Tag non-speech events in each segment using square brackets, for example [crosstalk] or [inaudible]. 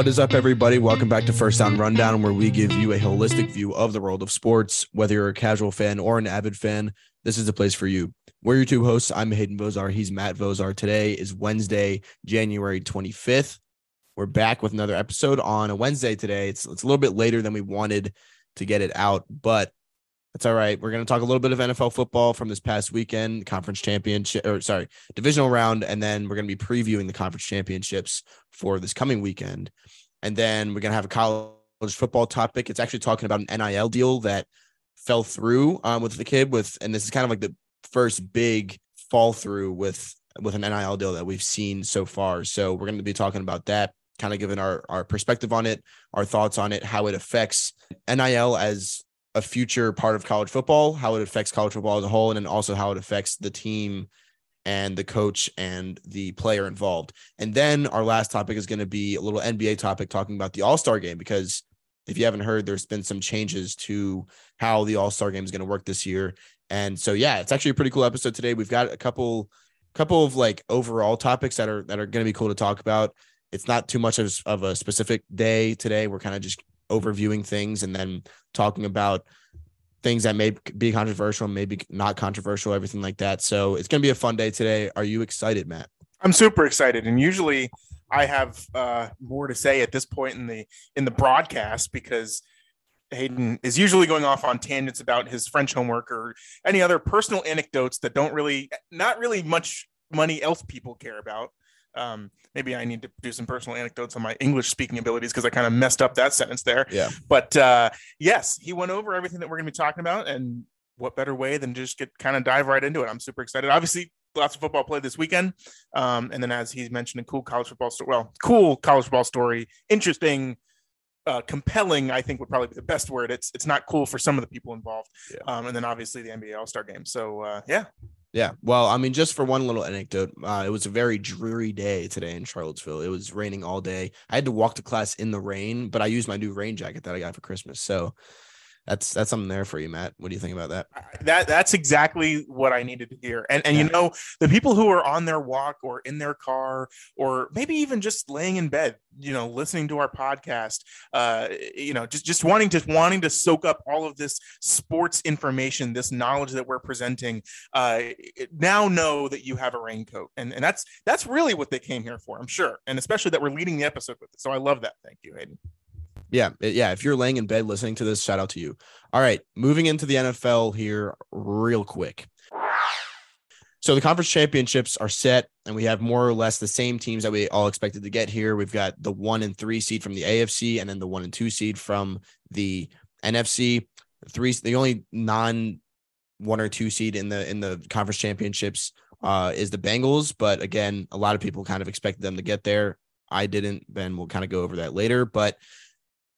What is up, everybody? Welcome back to First Down Rundown, where we give you a holistic view of the world of sports. Whether you're a casual fan or an avid fan, this is the place for you. We're your two hosts. I'm Hayden Vozar. He's Matt Vozar. Today is Wednesday, January 25th. We're back with another episode on a Wednesday today. It's, it's a little bit later than we wanted to get it out, but that's all right. We're going to talk a little bit of NFL football from this past weekend, conference championship, or sorry, divisional round. And then we're going to be previewing the conference championships for this coming weekend. And then we're going to have a college football topic. It's actually talking about an NIL deal that fell through um, with the kid with, and this is kind of like the first big fall through with, with an NIL deal that we've seen so far. So we're going to be talking about that, kind of giving our, our perspective on it, our thoughts on it, how it affects NIL as a future part of college football, how it affects college football as a whole, and then also how it affects the team and the coach and the player involved. And then our last topic is going to be a little NBA topic talking about the All Star game because if you haven't heard, there's been some changes to how the All Star game is going to work this year. And so, yeah, it's actually a pretty cool episode today. We've got a couple, couple of like overall topics that are that are going to be cool to talk about. It's not too much of, of a specific day today. We're kind of just overviewing things and then talking about things that may be controversial, maybe not controversial, everything like that. So it's going to be a fun day today. Are you excited, Matt? I'm super excited, and usually I have uh, more to say at this point in the in the broadcast because Hayden is usually going off on tangents about his French homework or any other personal anecdotes that don't really, not really much money else people care about. Um, maybe I need to do some personal anecdotes on my English speaking abilities because I kind of messed up that sentence there. Yeah. But uh, yes, he went over everything that we're going to be talking about, and what better way than just get kind of dive right into it? I'm super excited. Obviously, lots of football play this weekend, um, and then as he's mentioned, a cool college football story. Well, cool college football story, interesting. Uh, compelling, I think, would probably be the best word. It's it's not cool for some of the people involved, yeah. um, and then obviously the NBA All Star Game. So uh, yeah, yeah. Well, I mean, just for one little anecdote, uh, it was a very dreary day today in Charlottesville. It was raining all day. I had to walk to class in the rain, but I used my new rain jacket that I got for Christmas. So that's that's something there for you, Matt. What do you think about that? That that's exactly what I needed to hear. And and yeah. you know, the people who are on their walk or in their car or maybe even just laying in bed, you know, listening to our podcast, uh, you know, just just wanting to wanting to soak up all of this sports information, this knowledge that we're presenting, uh, now know that you have a raincoat, and and that's that's really what they came here for, I'm sure, and especially that we're leading the episode with it. So I love that. Thank you, Hayden. Yeah, yeah. If you're laying in bed listening to this, shout out to you. All right, moving into the NFL here, real quick. So the conference championships are set, and we have more or less the same teams that we all expected to get here. We've got the one and three seed from the AFC, and then the one and two seed from the NFC. Three, the only non one or two seed in the in the conference championships uh, is the Bengals, but again, a lot of people kind of expected them to get there. I didn't. Ben we'll kind of go over that later, but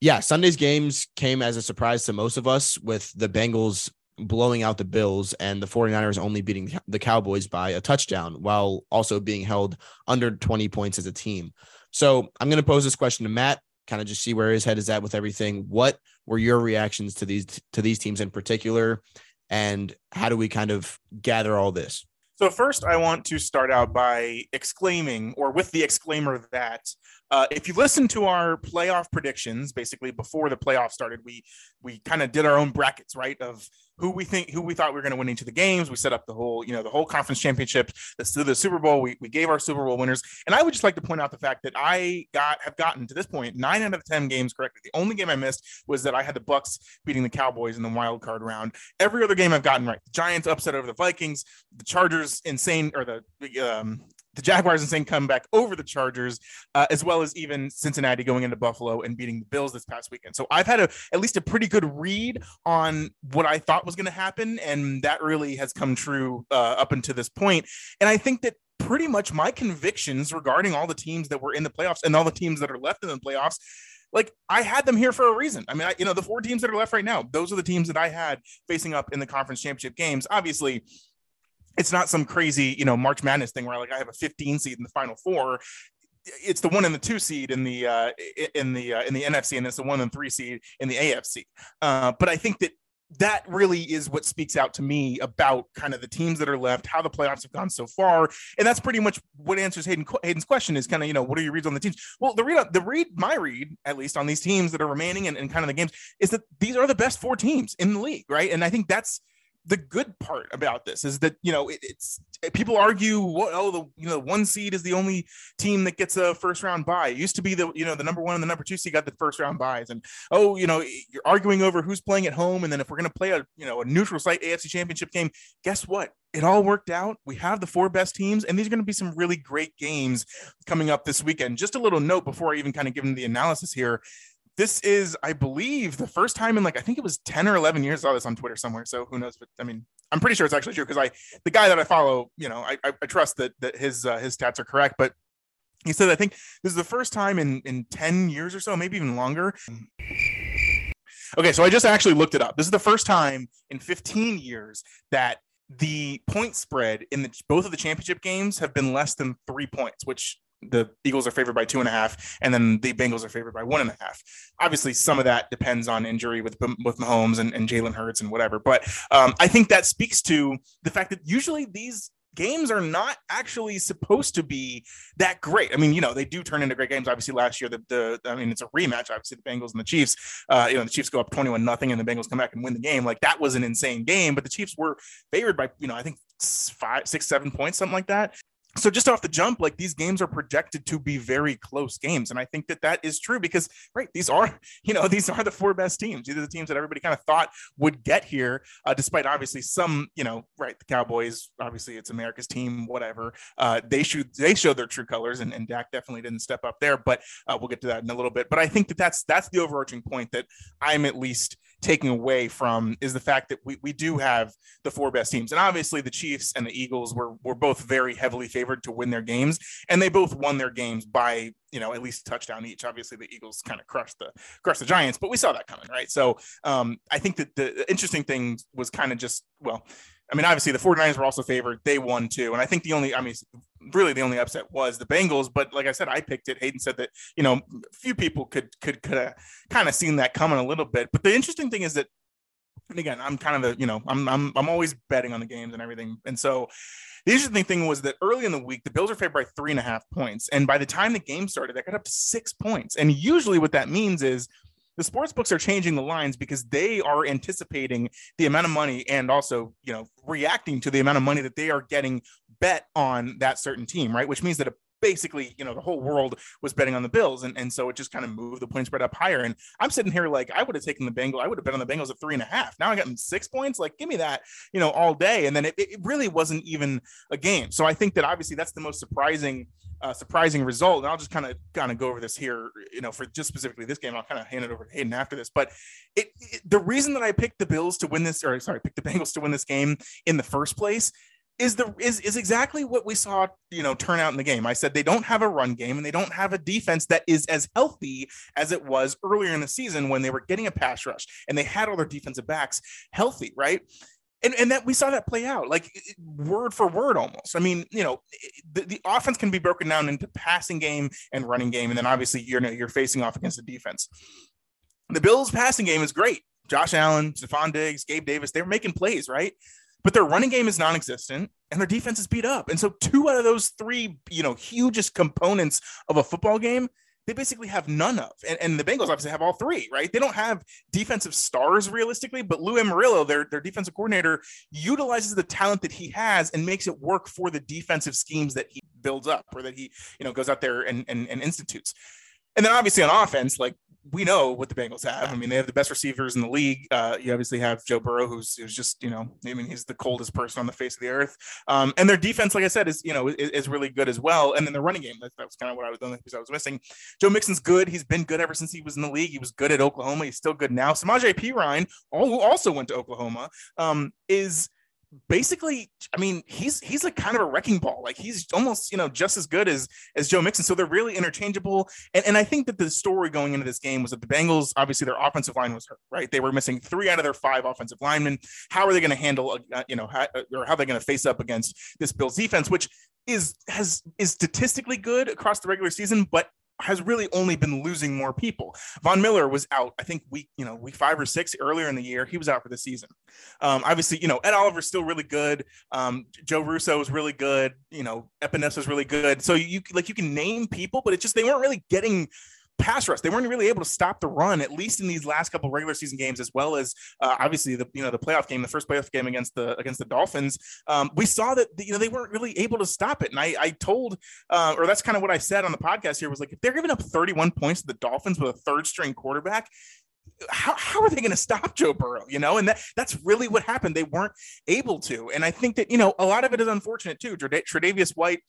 yeah, Sunday's games came as a surprise to most of us with the Bengals blowing out the Bills and the 49ers only beating the Cowboys by a touchdown while also being held under 20 points as a team. So I'm going to pose this question to Matt, kind of just see where his head is at with everything. What were your reactions to these to these teams in particular? And how do we kind of gather all this? So first, I want to start out by exclaiming, or with the exclaimer that uh, if you listen to our playoff predictions, basically before the playoff started, we we kind of did our own brackets, right? Of who we think who we thought we were going to win of the games. We set up the whole, you know, the whole conference championship, the, the Super Bowl. We, we gave our Super Bowl winners, and I would just like to point out the fact that I got have gotten to this point nine out of ten games correctly. The only game I missed was that I had the Bucks beating the Cowboys in the wild card round. Every other game I've gotten right. The Giants upset over the Vikings, the Chargers insane, or the um, the Jaguars insane comeback over the Chargers, uh, as well as even Cincinnati going into Buffalo and beating the Bills this past weekend. So I've had a at least a pretty good read on what I thought was going to happen, and that really has come true uh, up until this point. And I think that pretty much my convictions regarding all the teams that were in the playoffs and all the teams that are left in the playoffs like I had them here for a reason. I mean, I, you know, the four teams that are left right now, those are the teams that I had facing up in the conference championship games. Obviously, it's not some crazy, you know, March Madness thing where like I have a 15 seed in the final four. It's the one and the two seed in the uh, in the uh, in the NFC, and it's the one and three seed in the AFC. Uh, but I think that that really is what speaks out to me about kind of the teams that are left, how the playoffs have gone so far, and that's pretty much what answers Hayden Hayden's question is kind of you know what are your reads on the teams? Well, the read the read my read at least on these teams that are remaining and, and kind of the games is that these are the best four teams in the league, right? And I think that's the good part about this is that you know it, it's people argue oh the you know one seed is the only team that gets a first round bye. It used to be the you know the number one and the number two seed got the first round buys and oh you know you're arguing over who's playing at home and then if we're going to play a you know a neutral site afc championship game guess what? It all worked out. We have the four best teams and these are going to be some really great games coming up this weekend. Just a little note before i even kind of give them the analysis here this is, I believe, the first time in like I think it was 10 or 11 years. I saw this on Twitter somewhere. So who knows? But I mean, I'm pretty sure it's actually true because I, the guy that I follow, you know, I, I, I trust that that his uh, his stats are correct. But he said, I think this is the first time in in 10 years or so, maybe even longer. Okay, so I just actually looked it up. This is the first time in 15 years that the point spread in the both of the championship games have been less than three points, which the Eagles are favored by two and a half, and then the Bengals are favored by one and a half. Obviously, some of that depends on injury with with Mahomes and, and Jalen Hurts and whatever. But um, I think that speaks to the fact that usually these games are not actually supposed to be that great. I mean, you know, they do turn into great games. Obviously, last year, the, the I mean, it's a rematch. Obviously, the Bengals and the Chiefs. Uh, you know, the Chiefs go up twenty-one nothing, and the Bengals come back and win the game. Like that was an insane game. But the Chiefs were favored by you know, I think five, six, seven points, something like that so just off the jump like these games are projected to be very close games and i think that that is true because right these are [laughs] you know these are the four best teams. These are the teams that everybody kind of thought would get here uh, despite obviously some you know right the cowboys obviously it's america's team whatever uh, they should they showed their true colors and, and dak definitely didn't step up there but uh, we'll get to that in a little bit. But i think that that's that's the overarching point that i'm at least taking away from is the fact that we, we do have the four best teams. And obviously the Chiefs and the Eagles were were both very heavily favored to win their games. And they both won their games by, you know, at least touchdown each. Obviously the Eagles kind of crushed the crushed the Giants, but we saw that coming, right? So um, I think that the interesting thing was kind of just, well, I mean, obviously the 49ers were also favored. They won too. And I think the only, I mean, really the only upset was the Bengals. But like I said, I picked it. Hayden said that, you know, few people could, could, could have kind of seen that coming a little bit. But the interesting thing is that, and again, I'm kind of the, you know, I'm, I'm, I'm always betting on the games and everything. And so the interesting thing was that early in the week, the Bills are favored by three and a half points. And by the time the game started, they got up to six points. And usually what that means is, the sports books are changing the lines because they are anticipating the amount of money and also you know reacting to the amount of money that they are getting bet on that certain team right which means that basically, you know, the whole world was betting on the Bills. And, and so it just kind of moved the point spread up higher. And I'm sitting here like, I would have taken the Bengals. I would have bet on the Bengals at three and a half. Now I got six points. Like, give me that, you know, all day. And then it, it really wasn't even a game. So I think that obviously that's the most surprising. Uh, surprising result, and I'll just kind of kind of go over this here, you know, for just specifically this game. I'll kind of hand it over to Hayden after this. But it, it, the reason that I picked the Bills to win this, or sorry, picked the [laughs] Bengals to win this game in the first place is the is is exactly what we saw you know turn out in the game. I said they don't have a run game and they don't have a defense that is as healthy as it was earlier in the season when they were getting a pass rush and they had all their defensive backs healthy, right? And, and that we saw that play out like word for word almost. I mean, you know, the, the offense can be broken down into passing game and running game, and then obviously you're you're facing off against the defense. The Bills' passing game is great. Josh Allen, Stefon Diggs, Gabe Davis, they're making plays, right? but their running game is non-existent and their defense is beat up. And so two out of those three, you know, hugest components of a football game, they basically have none of. And, and the Bengals obviously have all three, right? They don't have defensive stars realistically, but Lou Anarumo, their, their defensive coordinator, utilizes the talent that he has and makes it work for the defensive schemes that he builds up or that he, you know, goes out there and, and, and institutes. And then obviously on offense, like we know what the Bengals have. I mean, they have the best receivers in the league. Uh, you obviously have Joe Burrow, who's, who's just, you know, I mean, he's the coldest person on the face of the earth. Um, and their defense, like I said, is, you know, is, is really good as well. And then the running game, that, that was kind of what I was I was missing. Joe Mixon's good. He's been good ever since he was in the league. He was good at Oklahoma. He's still good now. Samaje Perine, all who also went to Oklahoma, um, is – basically, I mean, he's he's like kind of a wrecking ball. Like he's almost, you know, just as good as as Joe Mixon. So they're really interchangeable. And, and I think that the story going into this game was that the Bengals, obviously, their offensive line was hurt, right? They were missing three out of their five offensive linemen. How are they going to handle, uh, you know, how, or how are they going to face up against this Bills defense, which is has is statistically good across the regular season, but has really only been losing more people. Von Miller was out, I think week, you know, week five or six earlier in the year. He was out for the season. Um, obviously, you know, Ed Oliver's still really good. Um, Joe Russo is really good. You know, Epenesa is really good. So you like you can name people, but it's just they weren't really getting pass rush. They weren't really able to stop the run, at least in these last couple regular season games, as well as uh, obviously the you know the playoff game, the first playoff game against the against the Dolphins. Um, we saw that you know they weren't really able to stop it, and I I told uh, or that's kind of what I said on the podcast here was like if they're giving up 31 points to the Dolphins with a third string quarterback, how, how are they going to stop Joe Burrow? You know, and that that's really what happened. They weren't able to. And I think that, you know, a lot of it is unfortunate too. Tre'Davious White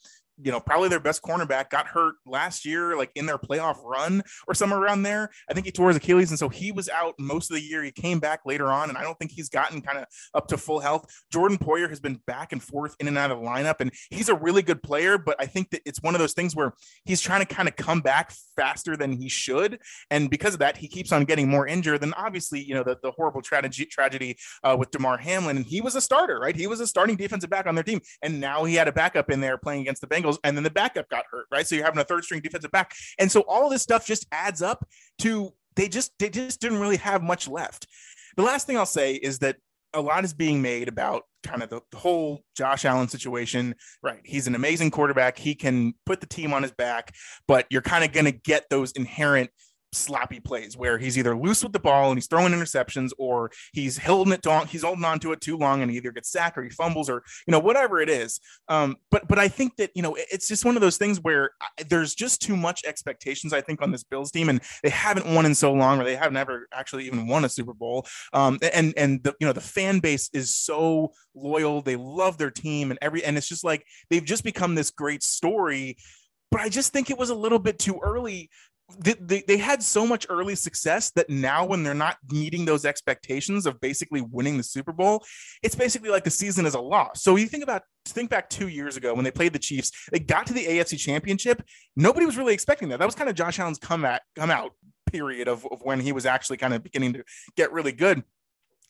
you know, probably their best cornerback got hurt last year, like in their playoff run or somewhere around there. I think he tore his Achilles, and so he was out most of the year. He came back later on, and I don't think he's gotten kind of up to full health. Jordan Poyer has been back and forth in and out of the lineup, and he's a really good player, but I think that it's one of those things where he's trying to kind of come back faster than he should, and because of that, he keeps on getting more injured. Then obviously, you know, the, the horrible tragedy tragedy uh, with Damar Hamlin, and he was a starter, right? He was a starting defensive back on their team, and now he had a backup in there playing against the Bengals And then the backup got hurt, right? So you're having a third string defensive back, and so all this stuff just adds up to they just they just didn't really have much left. The last thing I'll say is that a lot is being made about kind of the, the, whole Josh Allen situation. Right. He's an amazing quarterback. He can put the team on his back, but you're kind of going to get those inherent sloppy plays where he's either loose with the ball and he's throwing interceptions or he's holding it on he's holding on to it too long and he either gets sacked or he fumbles or you know whatever it is. Um, but but i think that you know it's just one of those things where I, there's just too much expectations i think on this bills team and they haven't won in so long or they have never actually even won a super bowl. Um, and and the you know the fan base is so loyal. They love their team and every and it's just like they've just become this great story. But I just think it was a little bit too early they, they, had so much early success that now when they're not meeting those expectations of basically winning the Super Bowl, it's basically like the season is a loss. So you think about think back two years ago when they played the Chiefs, they got to the AFC Championship. Nobody was really expecting that. That was kind of Josh Allen's come at come out period of, of when he was actually kind of beginning to get really good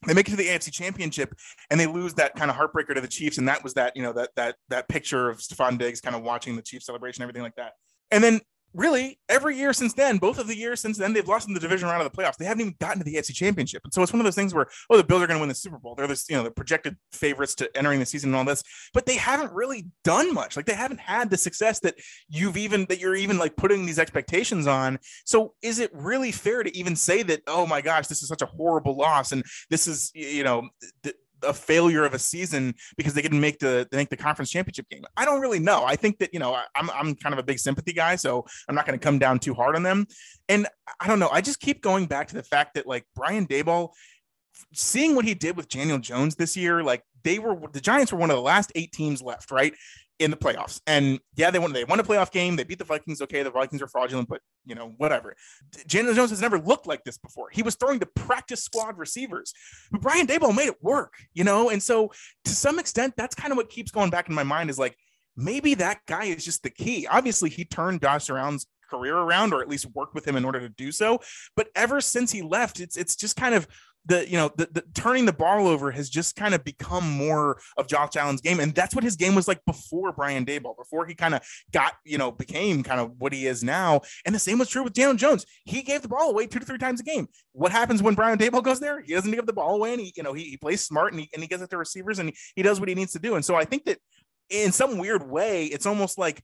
they make it to the AFC Championship and they lose that kind of heartbreaker to the Chiefs, and that was that you know that that that picture of Stefon Diggs kind of watching the Chiefs celebration, everything like that. And then really every year since then, both of the years since then, they've lost in the division round of the playoffs. They haven't even gotten to the AFC championship. And so it's one of those things where, oh, the Bills are going to win the Super Bowl. They're this, you know, the projected favorites to entering the season and all this, but they haven't really done much. Like they haven't had the success that you've even, that you're even like putting these expectations on. So is it really fair to even say that, oh my gosh, this is such a horrible loss. And this is, you know, th- a failure of a season because they didn't make the make the conference championship game. I don't really know. I think that you know I'm I'm kind of a big sympathy guy, so I'm not going to come down too hard on them. And I don't know. I just keep going back to the fact that like Brian Daboll, seeing what he did with Daniel Jones this year, like they were the Giants were one of the last eight teams left, right? In the playoffs. And yeah, they won. They won a playoff game. They beat the Vikings. Okay, the Vikings are fraudulent, but you know whatever. Daniel Jones has never looked like this before. He was throwing to practice squad receivers, but Brian Daboll made it work. You know, and so to some extent, that's kind of what keeps going back in my mind is like maybe that guy is just the key. Obviously, he turned Josh around's career around, or at least worked with him in order to do so. But ever since he left, it's it's just kind of the you know the, the, turning the ball over has just kind of become more of Josh Allen's game, and that's what his game was like before Brian Daboll, before he kind of got you know became kind of what he is now. And the same was true with Daniel Jones. He gave the ball away two to three times a game. What happens when Brian Daboll goes there? He doesn't give the ball away, and he you know he, he plays smart and he and he gets at the receivers and he, he does what he needs to do. And so I think that in some weird way, it's almost like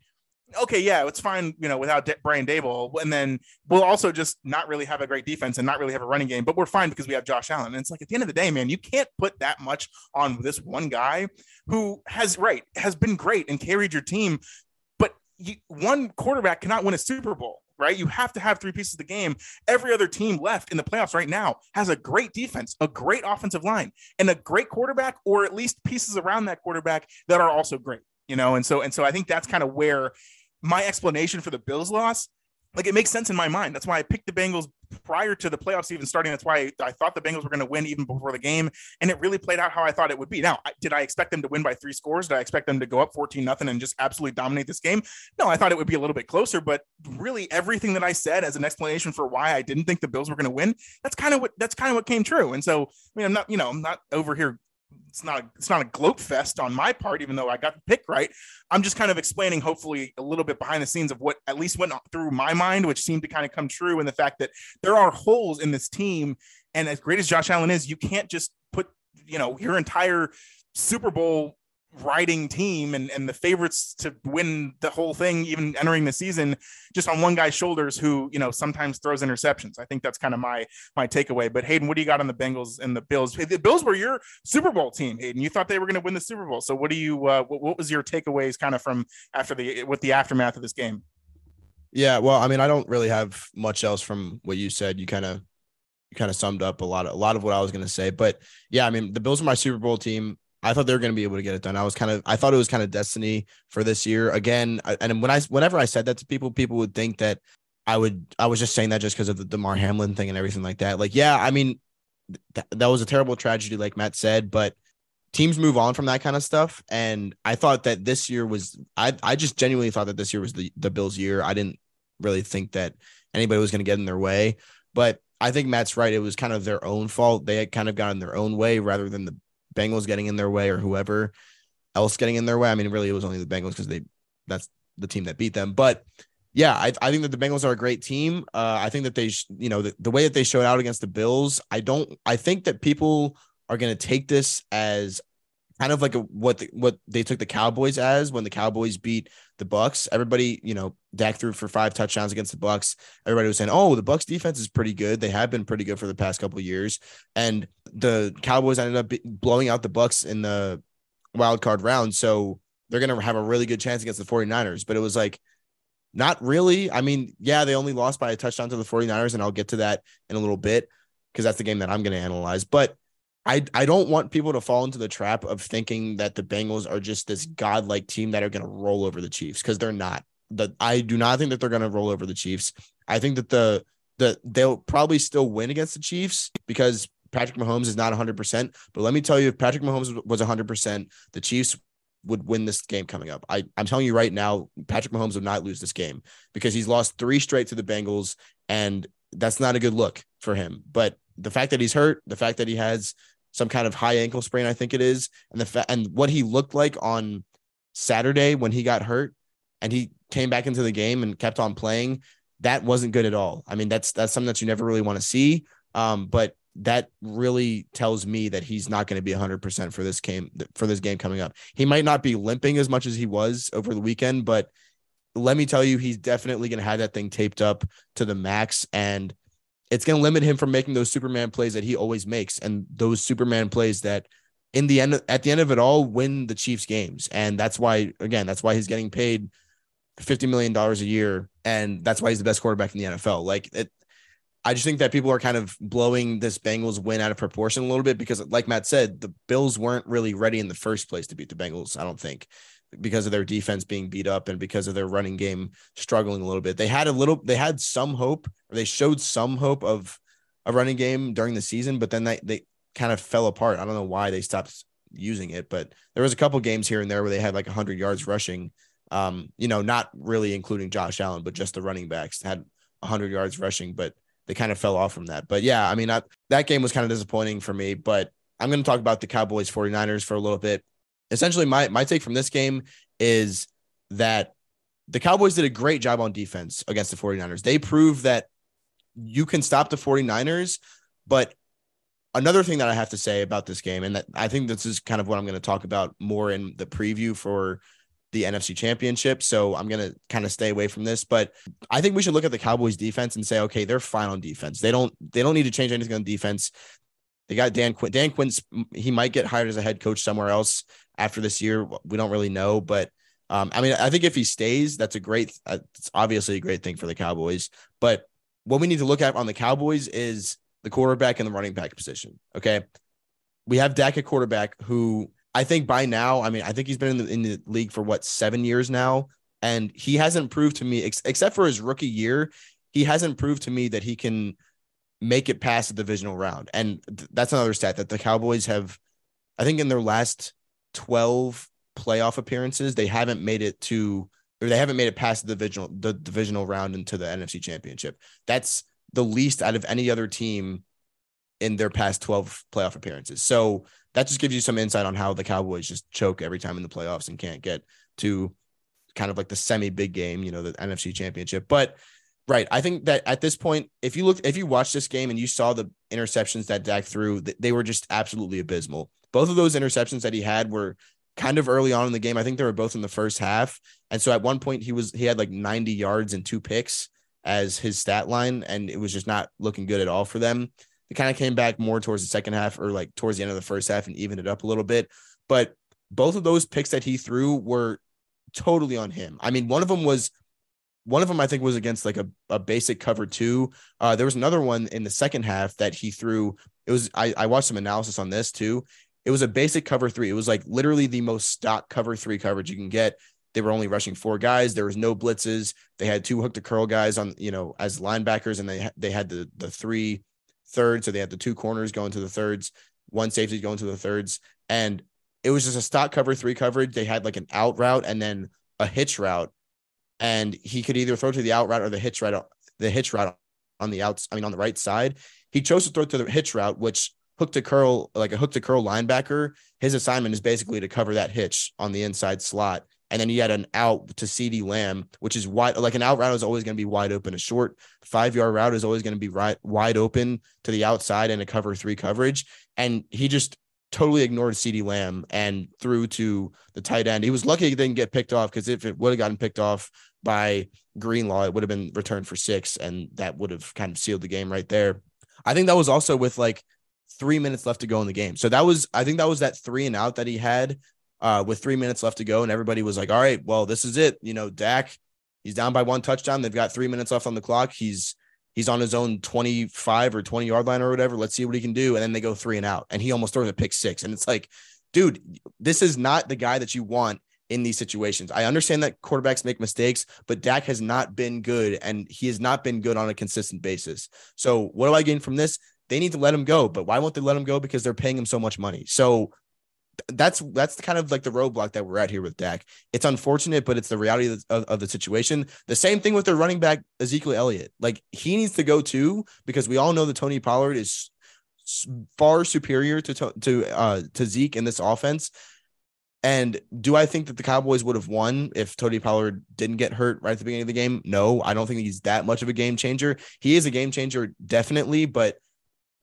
okay, yeah, it's fine, you know, without De- Brian Daboll, and then we'll also just not really have a great defense and not really have a running game, but we're fine because we have Josh Allen. And it's like at the end of the day, man, you can't put that much on this one guy who has right has been great and carried your team, but you, one quarterback cannot win a Super Bowl. Right, you have to have three pieces of the game. Every other team left in the playoffs right now has a great defense, a great offensive line, and a great quarterback, or at least pieces around that quarterback that are also great you know and so and so i think that's kind of where my explanation for the Bills loss, like it makes sense in my mind. That's why I picked the Bengals prior to the playoffs even starting. That's why I, thought the Bengals were going to win even before the game, and it really played out how I thought it would be. Now, did I expect them to win by three scores? Did I expect them to go up fourteen nothing and just absolutely dominate this game? No, I thought it would be a little bit closer. But really, everything that I said as an explanation for why I didn't think the Bills were going to win, that's kind of what that's kind of what came true. And so, I mean, I'm not, you know, I'm not over here it's not it's not a gloat fest on my part, even though I got the pick right. I'm just kind of explaining, hopefully, a little bit behind the scenes of what at least went through my mind, which seemed to kind of come true in the fact that there are holes in this team. And as great as Josh Allen is, you can't just put you know your entire Super Bowl riding team and, and the favorites to win the whole thing, even entering the season, just on one guy's shoulders who, you know, sometimes throws interceptions. I think that's kind of my my takeaway. But Hayden, what do you got on the Bengals and the Bills? The Bills were your Super Bowl team, Hayden. You thought they were going to win the Super Bowl. So what do you uh, what, what was your takeaways kind of from after the with the aftermath of this game? Yeah, well, I mean, I don't really have much else from what you said. You kind of you kind of summed up a lot of a lot of what I was going to say. But yeah, I mean, the Bills are my Super Bowl team. I thought they were going to be able to get it done. I was kind of, I thought it was kind of destiny for this year. Again, and when I, whenever I said that to people, people would think that I would, I was just saying that just because of the Damar Hamlin thing and everything like that. Like, yeah, I mean, th- that was a terrible tragedy, like Matt said, but teams move on from that kind of stuff. And I thought that this year was, I, I just genuinely thought that this year was the, the Bills' year. I didn't really think that anybody was going to get in their way, but I think Matt's right. It was kind of their own fault. They had kind of gotten their own way rather than the Bengals getting in their way or whoever else getting in their way. I mean, really, it was only the Bengals because they that's the team that beat them. But yeah, I, I think that the Bengals are a great team. Uh, I think that they, sh- you know, the, the way that they showed out against the Bills, I don't, I think that people are going to take this as kind of like a, what the, what they took the Cowboys as when the Cowboys beat the Bucks. Everybody, you know, Dak threw for five touchdowns against the Bucks. Everybody was saying, "Oh, the Bucks defense is pretty good. They have been pretty good for the past couple years." And the Cowboys ended up blowing out the Bucks in the wild card round, so they're going to have a really good chance against the 49ers. But it was like not really. I mean, yeah, they only lost by a touchdown to the 49ers and I'll get to that in a little bit because that's the game that I'm going to analyze. But I I don't want people to fall into the trap of thinking that the Bengals are just this mm-hmm. godlike team that are going to roll over the Chiefs because they're not. That I do not think that they're going to roll over the Chiefs. I think that the the they'll probably still win against the Chiefs because Patrick Mahomes is not 100%. But let me tell you, if Patrick Mahomes was 100%, the Chiefs would win this game coming up. I, I'm telling you right now, Patrick Mahomes would not lose this game because he's lost three straight to the Bengals, and that's not a good look for him. But the fact that he's hurt, the fact that he has some kind of high ankle sprain, I think it is, and the fa- and what he looked like on Saturday when he got hurt and he came back into the game and kept on playing, that wasn't good at all. I mean, that's that's something that you never really want to see. Um, but that really tells me that he's not going to be 100% for this game for this game coming up. He might not be limping as much as he was over the weekend, but let me tell you he's definitely going to have that thing taped up to the max and it's going to limit him from making those Superman plays that he always makes and those Superman plays that in the end at the end of it all win the Chiefs games. And that's why again, that's why he's getting paid 50 million dollars a year and that's why he's the best quarterback in the NFL. Like it I just think that people are kind of blowing this Bengals win out of proportion a little bit because like Matt said, the Bills weren't really ready in the first place to beat the Bengals, I don't think because of their defense being beat up and because of their running game struggling a little bit. They had a little, they had some hope, or they showed some hope of a running game during the season, but then they, they kind of fell apart. I don't know why they stopped using it, but there was a couple games here and there where they had like 100 yards rushing. Um, you know, not really including Josh Allen, but just the running backs had 100 yards rushing, but they kind of fell off from that. But yeah, I mean, I, that game was kind of disappointing for me, but I'm going to talk about the Cowboys 49ers for a little bit essentially my my take from this game is that the Cowboys did a great job on defense against the 49ers. They proved that you can stop the 49ers, but another thing that I have to say about this game and that I think this is kind of what I'm going to talk about more in the preview for the NFC championship. So I'm going to kind of stay away from this, but I think we should look at the Cowboys defense and say, okay, they're fine on defense. They don't, they don't need to change anything on defense. They got Dan Quinn. Dan Quinn's he might get hired as a head coach somewhere else after this year. We don't really know, but um, I mean, I think if he stays, that's a great. Uh, it's obviously a great thing for the Cowboys. But what we need to look at on the Cowboys is the quarterback and the running back position. Okay, we have Dak at quarterback, who I think by now, I mean, I think he's been in the, in the league for what seven years now, and he hasn't proved to me, ex- except for his rookie year, he hasn't proved to me that he can make it past the divisional round. And th- that's another stat that the Cowboys have, I think, in their last 12 playoff appearances, they haven't made it to, or they haven't made it past the divisional, the divisional round into the NFC championship. That's the least out of any other team in their past 12 playoff appearances. So that just gives you some insight on how the Cowboys just choke every time in the playoffs and can't get to kind of like the semi big game, you know, the NFC championship. But right, I think that at this point, if you look, if you watch this game and you saw the interceptions that Dak threw, they were just absolutely abysmal. Both of those interceptions that he had were kind of early on in the game. I think they were both in the first half. And so at one point he was he had like 90 yards and two picks as his stat line, and it was just not looking good at all for them. It kind of came back more towards the second half or like towards the end of the first half and evened it up a little bit. But both of those picks that he threw were totally on him. I mean, one of them was one of them I think was against like a, a basic cover two. Uh, there was another one in the second half that he threw. It was I, I watched some analysis on this too. It was a basic cover three. It was like literally the most stock cover three coverage you can get. They were only rushing four guys. There was no blitzes. They had two hook to curl guys on, you know, as linebackers, and they they had the the three thirds. So they had the two corners going to the thirds, one safety going to the thirds, and it was just a stock cover three coverage. They had like an out route and then a hitch route, and he could either throw to the out route or the hitch route, the hitch route on the outs. I mean, on the right side. He chose to throw to the hitch route, which hook to curl, like a hook to curl linebacker. His assignment is basically to cover that hitch on the inside slot and then he had an out to CeeDee Lamb, which is wide. Like an out route is always going to be wide open. A short five yard route is always going to be right wide open to the outside and a cover three coverage. And he just totally ignored CeeDee Lamb and threw to the tight end. He was lucky he didn't get picked off because if it would have gotten picked off by Greenlaw, it would have been returned for six, and that would have kind of sealed the game right there. I think that was also with like three minutes left to go in the game. So that was, I think that was that three and out that he had uh, with three minutes left to go, and everybody was like, "All right, well, this is it." You know, Dak, he's down by one touchdown. They've got three minutes left on the clock. He's he's on his own 25 or 20 yard line or whatever. Let's see what he can do. And then they go three and out, and he almost throws a pick six. And it's like, dude, this is not the guy that you want in these situations. I understand that quarterbacks make mistakes, but Dak has not been good, and he has not been good on a consistent basis. So, what do I gain from this? They need to let him go, but why won't they let him go? Because they're paying him so much money. So that's that's kind of like the roadblock that we're at here with Dak. It's unfortunate, but it's the reality of, of, of, the situation. The same thing with their running back Ezekiel Elliott. Like he needs to go too because we all know that Tony Pollard is far superior to to uh, to Zeke in this offense. And do I think that the Cowboys would have won if Tony Pollard didn't get hurt right at the beginning of the game? No, I don't think he's that much of a game changer. He is a game changer, definitely, but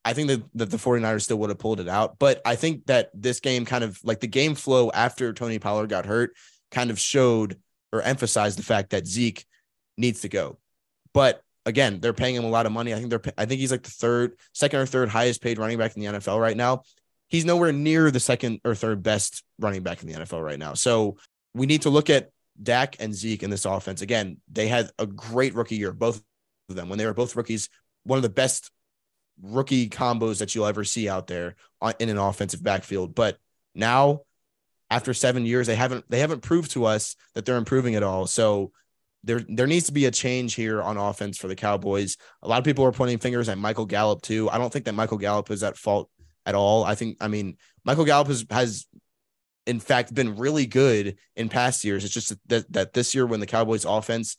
I think that, that the 49ers still would have pulled it out. But I think that this game kind of like the game flow after Tony Pollard got hurt kind of showed or emphasized the fact that Zeke needs to go. But again, they're paying him a lot of money. I think they're I think he's like the third, second or third highest paid running back in the NFL right now. He's nowhere near the second or third best running back in the NFL right now. So we need to look at Dak and Zeke in this offense. Again, they had a great rookie year, both of them. When they were both rookies, one of the best rookie combos that you'll ever see out there in an offensive backfield. But now, after seven years, they haven't they haven't proved to us that they're improving at all. So there there needs to be a change here on offense for the Cowboys. A lot of people are pointing fingers at Michael Gallup too. I don't think that Michael Gallup is at fault at all. I think I mean Michael Gallup has has in fact been really good in past years. It's just that that this year when the Cowboys offense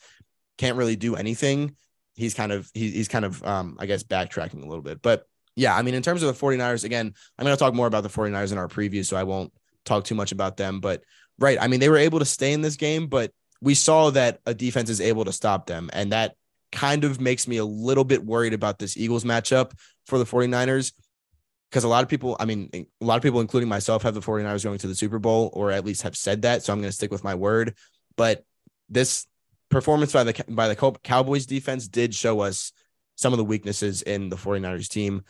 can't really do anything, he's kind of he, he's kind of um I guess backtracking a little bit. But yeah, I mean in terms of the 49ers again, I'm going to talk more about the 49ers in our preview so I won't talk too much about them, but right, I mean they were able to stay in this game, but we saw that a defense is able to stop them and that kind of makes me a little bit worried about this Eagles matchup for the 49ers because a lot of people, I mean, a lot of people, including myself, have the 49ers going to the Super Bowl or at least have said that. So I'm going to stick with my word. But this performance by the by the Cowboys defense did show us some of the weaknesses in the 49ers team.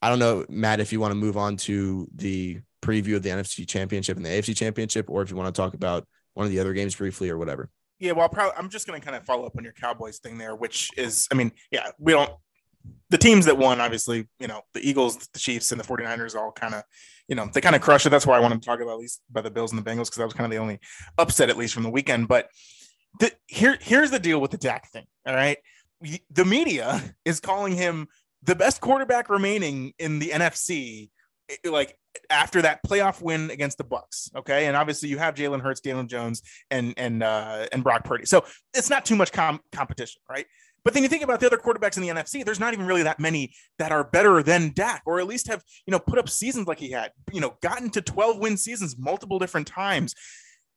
I don't know, Matt, if you want to move on to the preview of the NFC Championship and the AFC Championship, or if you want to talk about one of the other games briefly or whatever. Yeah, well, probably, I'm just going to kind of follow up on your Cowboys thing there, which is, I mean, yeah, we don't, the teams that won, obviously, you know, the Eagles, the Chiefs, and the 49ers all kind of, you know, they kind of crushed it. That's why I wanted to talk about at least by the Bills and the Bengals, because that was kind of the only upset, at least from the weekend. But the, here here's the deal with the Dak thing. All right, the media [laughs] is calling him the best quarterback remaining in the NFC like after that playoff win against the Bucks. Okay, and obviously you have Jalen Hurts, Daniel Jones, and and uh, and Brock Purdy. So it's not too much com- competition, right? But then you think about the other quarterbacks in the NFC, there's not even really that many that are better than Dak, or at least have, you know, put up seasons like he had, you know, gotten to 12 win seasons multiple different times.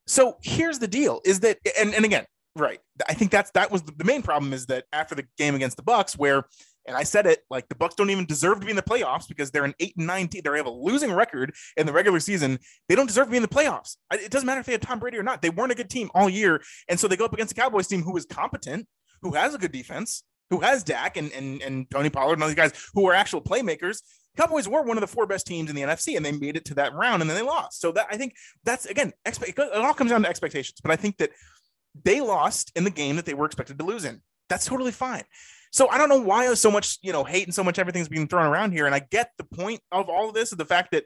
So here's the deal is that, and, and again, right. I think that's, that was the main problem is that after the game against the Bucks, where, and I said it, like the Bucks don't even deserve to be in the playoffs because they're an eight and nine team. They have a losing record in the regular season. They don't deserve to be in the playoffs. It doesn't matter if they had Tom Brady or not. They weren't a good team all year. And so they go up against the Cowboys team who is competent who has a good defense, who has Dak and and, and Tony Pollard and all these guys who are actual playmakers. Cowboys were one of the four best teams in the NFC, and they made it to that round, and then they lost. So that I think that's again, expect, it all comes down to expectations. But I think that they lost in the game that they were expected to lose in. That's totally fine. So I don't know why so much, you know, hate and so much everything's being thrown around here. And I get the point of all of this is the fact that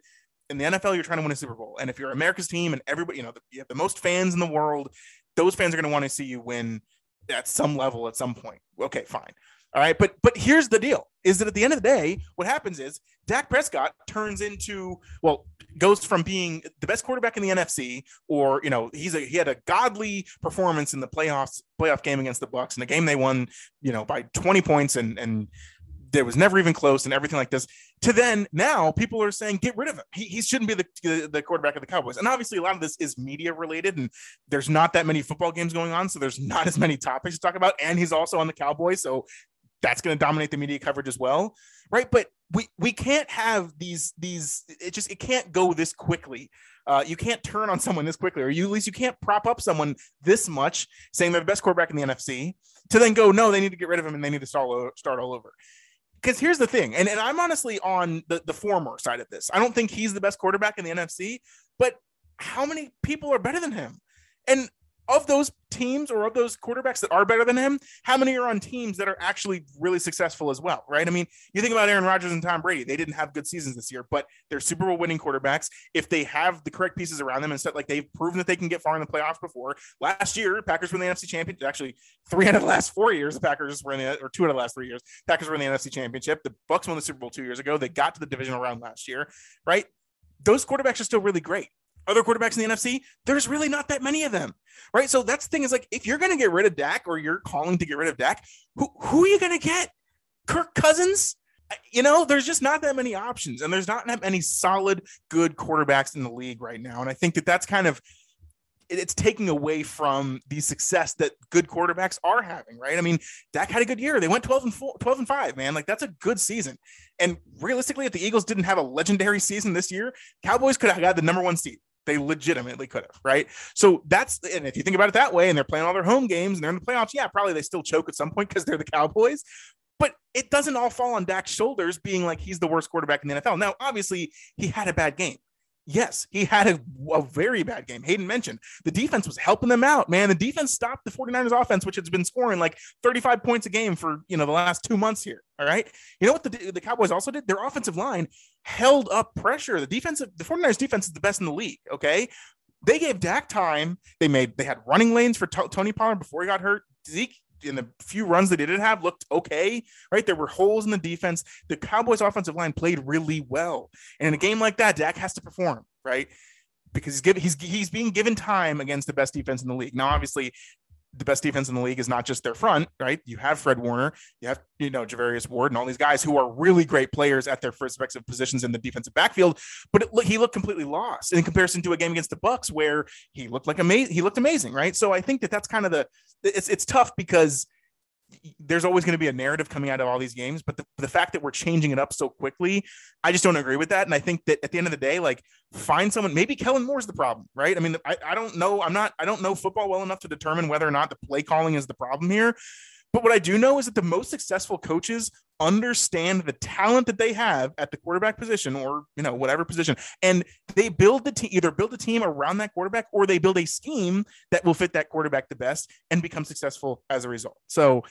in the NFL, you're trying to win a Super Bowl. And if you're America's team and everybody, you know, you have the most fans in the world, those fans are going to want to see you win at some level at some point. Okay, fine. All right, but but here's the deal: is that at the end of the day, what happens is Dak Prescott turns into well, goes from being the best quarterback in the NFC, or you know, he's a he had a godly performance in the playoffs playoff game against the Bucks, in a game they won, you know, by 20 points, and and there was never even close and everything like this to then now people are saying get rid of him. He, he shouldn't be the, the quarterback of the cowboys. And obviously a lot of this is media related and there's not that many football games going on so there's not as many topics to talk about and he's also on the cowboys so that's going to dominate the media coverage as well right but we we can't have these these it just it can't go this quickly uh, you can't turn on someone this quickly or you at least you can't prop up someone this much saying they're the best quarterback in the nfc to then go no they need to get rid of him and they need to start, start all over because here's the thing, and, and I'm honestly on the, the former side of this. I don't think he's the best quarterback in the NFC, but how many people are better than him? And of those teams or of those quarterbacks that are better than him, how many are on teams that are actually really successful as well, right? I mean, you think about Aaron Rodgers and Tom Brady, they didn't have good seasons this year, but they're Super Bowl winning quarterbacks. If they have the correct pieces around them and stuff, like they've proven that they can get far in the playoffs before. Last year, Packers in the NFC Championship. Actually, three out of the last four years, the Packers were in the, or two out of the last three years, Packers were in the NFC Championship. The Bucks won the Super Bowl two years ago. They got to the divisional round last year, right? Those quarterbacks are still really great other quarterbacks in the NFC, there's really not that many of them, right? So that's the thing is like, if you're going to get rid of Dak or you're calling to get rid of Dak, who, who are you going to get? Kirk Cousins? You know, there's just not that many options, and there's not that many solid, good quarterbacks in the league right now. And I think that that's kind of it's taking away from the success that good quarterbacks are having, right? I mean, Dak had a good year. They went 12 and 4, 12 and 5, man. Like that's a good season. And realistically, if the Eagles didn't have a legendary season this year, Cowboys could have got the number one seed. They legitimately could have, right? So that's and if you think about it that way, and they're playing all their home games and they're in the playoffs, yeah, probably they still choke at some point because they're the Cowboys. But it doesn't all fall on Dak's shoulders being like he's the worst quarterback in the NFL. Now, obviously, he had a bad game. Yes, he had a, a, very bad game. Hayden mentioned the defense was helping them out, man. The defense stopped the 49ers offense, which has been scoring like 35 points a game for, you know, the last two months here. All right. You know what the, the Cowboys also did? Their offensive line held up pressure. The defensive, the 49ers defense is the best in the league. Okay. They gave Dak time. They made, they had running lanes for T- Tony Pollard before he got hurt. Zeke in the few runs that they did have looked okay, right? There were holes in the defense. The Cowboys offensive line played really well. And in a game like that, Dak has to perform, right? Because he's he's he's being given time against the best defense in the league. Now, obviously, the best defense in the league is not just their front, right? You have Fred Warner, you have, you know, Charvarius Ward and all these guys who are really great players at their respective positions in the defensive backfield. But it, he looked completely lost in comparison to a game against the Bucks where he looked like amazing. He looked amazing, right? So I think that that's kind of the, it's, it's tough because there's always going to be a narrative coming out of all these games, but the, the fact that we're changing it up so quickly, I just don't agree with that. And I think that at the end of the day, like find someone, maybe Kellen Moore's the problem, right? I mean, I, I don't know. I'm not, I don't know football well enough to determine whether or not the play calling is the problem here. But what I do know is that the most successful coaches understand the talent that they have at the quarterback position or you know whatever position. And they build the team either build a team around that quarterback or they build a scheme that will fit that quarterback the best and become successful as a result. So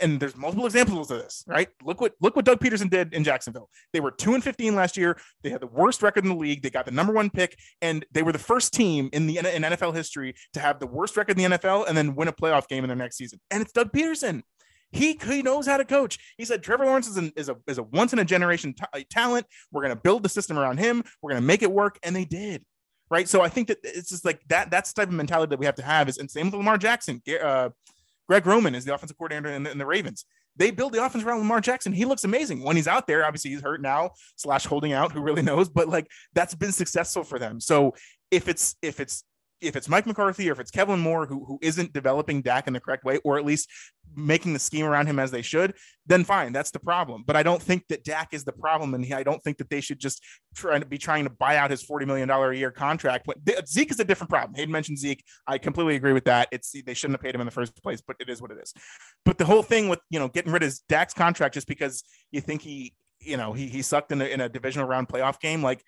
and there's multiple examples of this, right? Look what look what Doug Pederson did in Jacksonville. They were two and fifteen last year. They had the worst record in the league. They got the number one pick, and they were the first team in the in NFL history to have the worst record in the NFL and then win a playoff game in their next season. And it's Doug Pederson. He, he knows how to coach. He said Trevor Lawrence is, an, is a is a once in a generation t- talent. We're going to build the system around him. We're going to make it work, and they did. Right. So I think that it's just like that. That's the type of mentality that we have to have. Is and same with Lamar Jackson. Uh, Greg Roman is the offensive coordinator in the, in the Ravens. They build the offense around Lamar Jackson. He looks amazing when he's out there. Obviously, he's hurt now, slash holding out. Who really [laughs] knows? But like that's been successful for them. So if it's if it's if it's Mike McCarthy or if it's Kellen Moore who who isn't developing Dak in the correct way, or at least making the scheme around him as they should, then fine, that's the problem. But I don't think that Dak is the problem, and I don't think that they should just try to be trying to buy out his forty million dollar a year contract. But Zeke is a different problem. Hayden mentioned Zeke. I completely agree with that. It's they shouldn't have paid him in the first place, but it is what it is. But the whole thing with you know getting rid of Dak's contract just because you think he you know he he sucked in a, in a divisional round playoff game like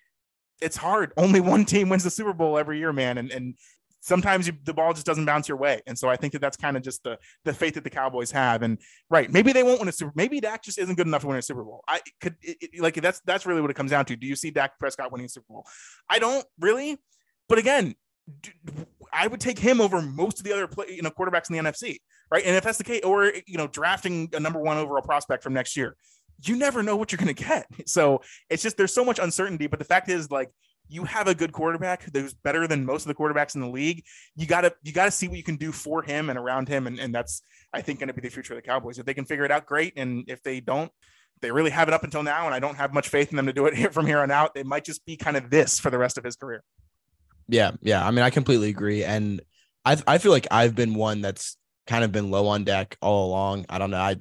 it's hard. [laughs] Only one team wins the Super Bowl every year, man, and and sometimes you, the ball just doesn't bounce your way. And so I think that that's kind of just the the faith that the Cowboys have. And right, maybe they won't win a Super. Maybe Dak just isn't good enough to win a Super Bowl. I could it, it, like that's that's really what it comes down to. Do you see Dak Prescott winning a Super Bowl? I don't really. But again, I would take him over most of the other play, you know quarterbacks in the NFC, right? And if that's the case, or you know, drafting a number one overall prospect from next year, you never know what you're going to get. [laughs] So it's just there's so much uncertainty. But the fact is, like you have a good quarterback who's better than most of the quarterbacks in the league. You gotta you gotta see what you can do for him and around him, and, and that's I think going to be the future of the Cowboys. If they can figure it out, great. And if they don't, they really have it up until now, and I don't have much faith in them to do it [laughs] from here on out. It might just be kind of this for the rest of his career. Yeah, yeah. I mean, I completely agree, and I I feel like I've been one that's kind of been low on Dak all along. I don't know. I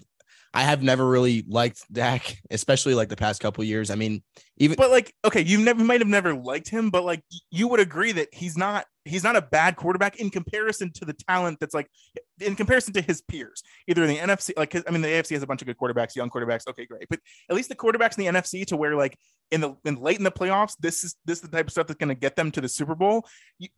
I have never really liked Dak, especially like the past couple years. I mean, even but like okay, you never might have never liked him, but like you would agree that he's not he's not a bad quarterback in comparison to the talent that's like in comparison to his peers, either in the NFC. Like I mean, the AFC has a bunch of good quarterbacks, young quarterbacks. Okay, great, but at least the quarterbacks in the NFC to where like in the in late in the playoffs, this is this is the type of stuff that's going to get them to the Super Bowl. You,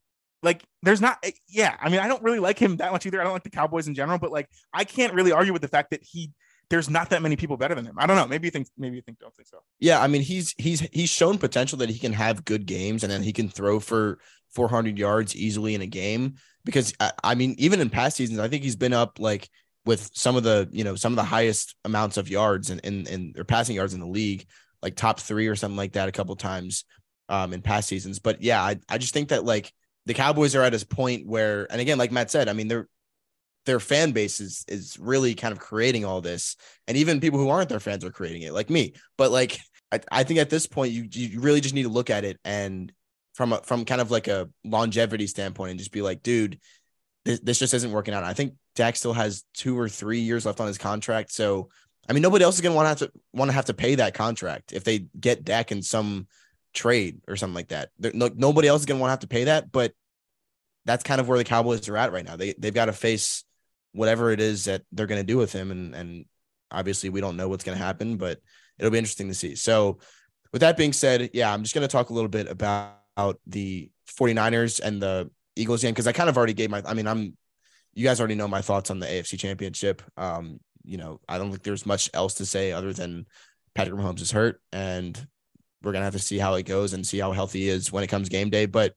like there's not eh, yeah i mean i don't really like him that much either i don't like the cowboys in general but like i can't really argue with the fact that he there's not that many people better than him. I don't know. Maybe you think maybe you think don't think so. Yeah, I mean he's he's he's shown potential that he can have good games and then he can throw for 400 yards easily in a game because I, I mean even in past seasons I think he's been up like with some of the you know some of the highest amounts of yards and in, in, in passing yards in the league like top three or something like that a couple times um in past seasons but yeah I, I just think that like the Cowboys are at this point where and again like Matt said I mean they're their fan base is is really kind of creating all this. And even people who aren't their fans are creating it like me. But like i, I think at this point you you really just need to look at it and from a from kind of like a longevity standpoint and just be like dude this, this just isn't working out. I think Dak still has two or three years left on his contract. So i mean nobody else is going to want to want to have to pay that contract if they get Dak in some trade or something like that. No, nobody else is going to want to have to pay that but that's kind of where the Cowboys are at right now. They they've got to face whatever it is that they're going to do with him. And, and obviously we don't know what's going to happen, but it'll be interesting to see. So with that being said, yeah, I'm just going to talk a little bit about the 49ers and the Eagles game. Cause I kind of already gave my, I mean, I'm, you guys already know my thoughts on the AFC championship. Um, you know, I don't think there's much else to say other than Patrick Mahomes is hurt and we're going to have to see how it goes and see how healthy he is when it comes game day. But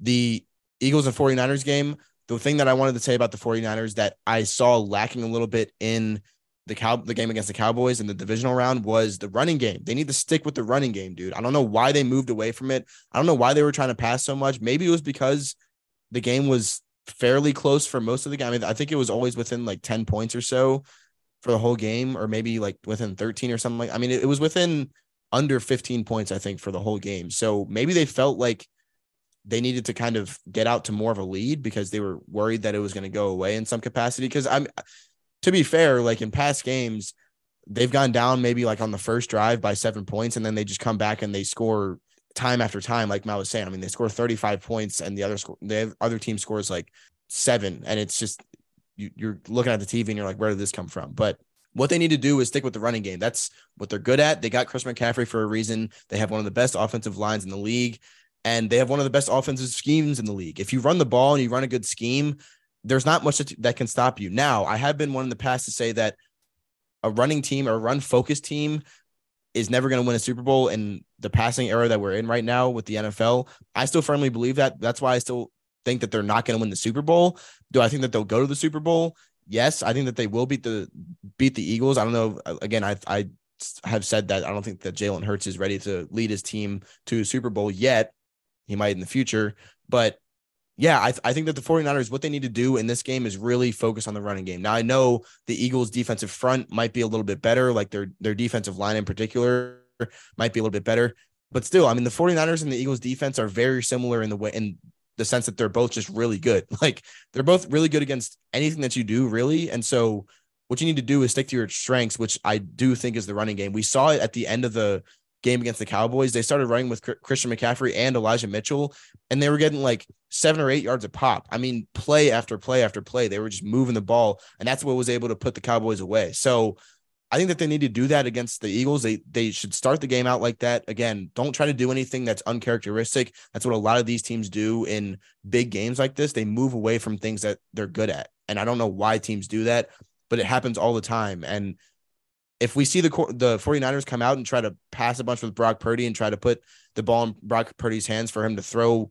the Eagles and 49ers game, the thing that I wanted to say about the 49ers that I saw lacking a little bit in the cow the game against the Cowboys in the divisional round was the running game. They need to stick with the running game, dude. I don't know why they moved away from it. I don't know why they were trying to pass so much. Maybe it was because the game was fairly close for most of the game. I, mean, I think it was always within like 10 points or so for the whole game, or maybe like within 13 or something like I mean, it, it was within under 15 points, I think, for the whole game. So maybe they felt like they needed to kind of get out to more of a lead because they were worried that it was going to go away in some capacity. Because I'm, to be fair, like in past games, they've gone down maybe like on the first drive by seven points, and then they just come back and they score time after time. Like Matt was saying, I mean, they score 35 points, and the other score, the other team scores like seven, and it's just you, you're looking at the TV and you're like, where did this come from? But what they need to do is stick with the running game. That's what they're good at. They got Chris McCaffrey for a reason. They have one of the best offensive lines in the league and they have one of the best offensive schemes in the league. If you run the ball and you run a good scheme, there's not much that can stop you. Now, I have been one in the past to say that a running team or a run focused team is never going to win a Super Bowl in the passing era that we're in right now with the NFL. I still firmly believe that. That's why I still think that they're not going to win the Super Bowl. Do I think that they'll go to the Super Bowl? yes, I think that they will beat the beat the Eagles. I don't know. Uh, again, I I have said that I don't think that Jalen Hurts is ready to lead his team to a Super Bowl yet. He might in the future, but yeah, I, th- I think that the 49ers, what they need to do in this game is really focus on the running game. Now, I know the Eagles' defensive front might be a little bit better, like their, their defensive line in particular might be a little bit better. But still, I mean, the 49ers and the Eagles defense are very similar in the way, in the sense that they're both just really good. [laughs] Like they're both really good against anything that you do, really. And so, what you need to do is stick to your strengths, which I do think is the running game. We saw it at the end of the game against the Cowboys, they started running with Christian McCaffrey and Elijah Mitchell, and they were getting like seven or eight yards a pop. I mean, play after play after play, they were just moving the ball, and that's what was able to put the Cowboys away. So I think that they need to do that against the Eagles. They they should start the game out like that. Again, don't try to do anything that's uncharacteristic. That's what a lot of these teams do in big games like this. They move away from things that they're good at. And I don't know why teams do that, but it happens all the time. And if we see the the 49ers come out and try to pass a bunch with Brock Purdy and try to put the ball in Brock Purdy's hands for him to throw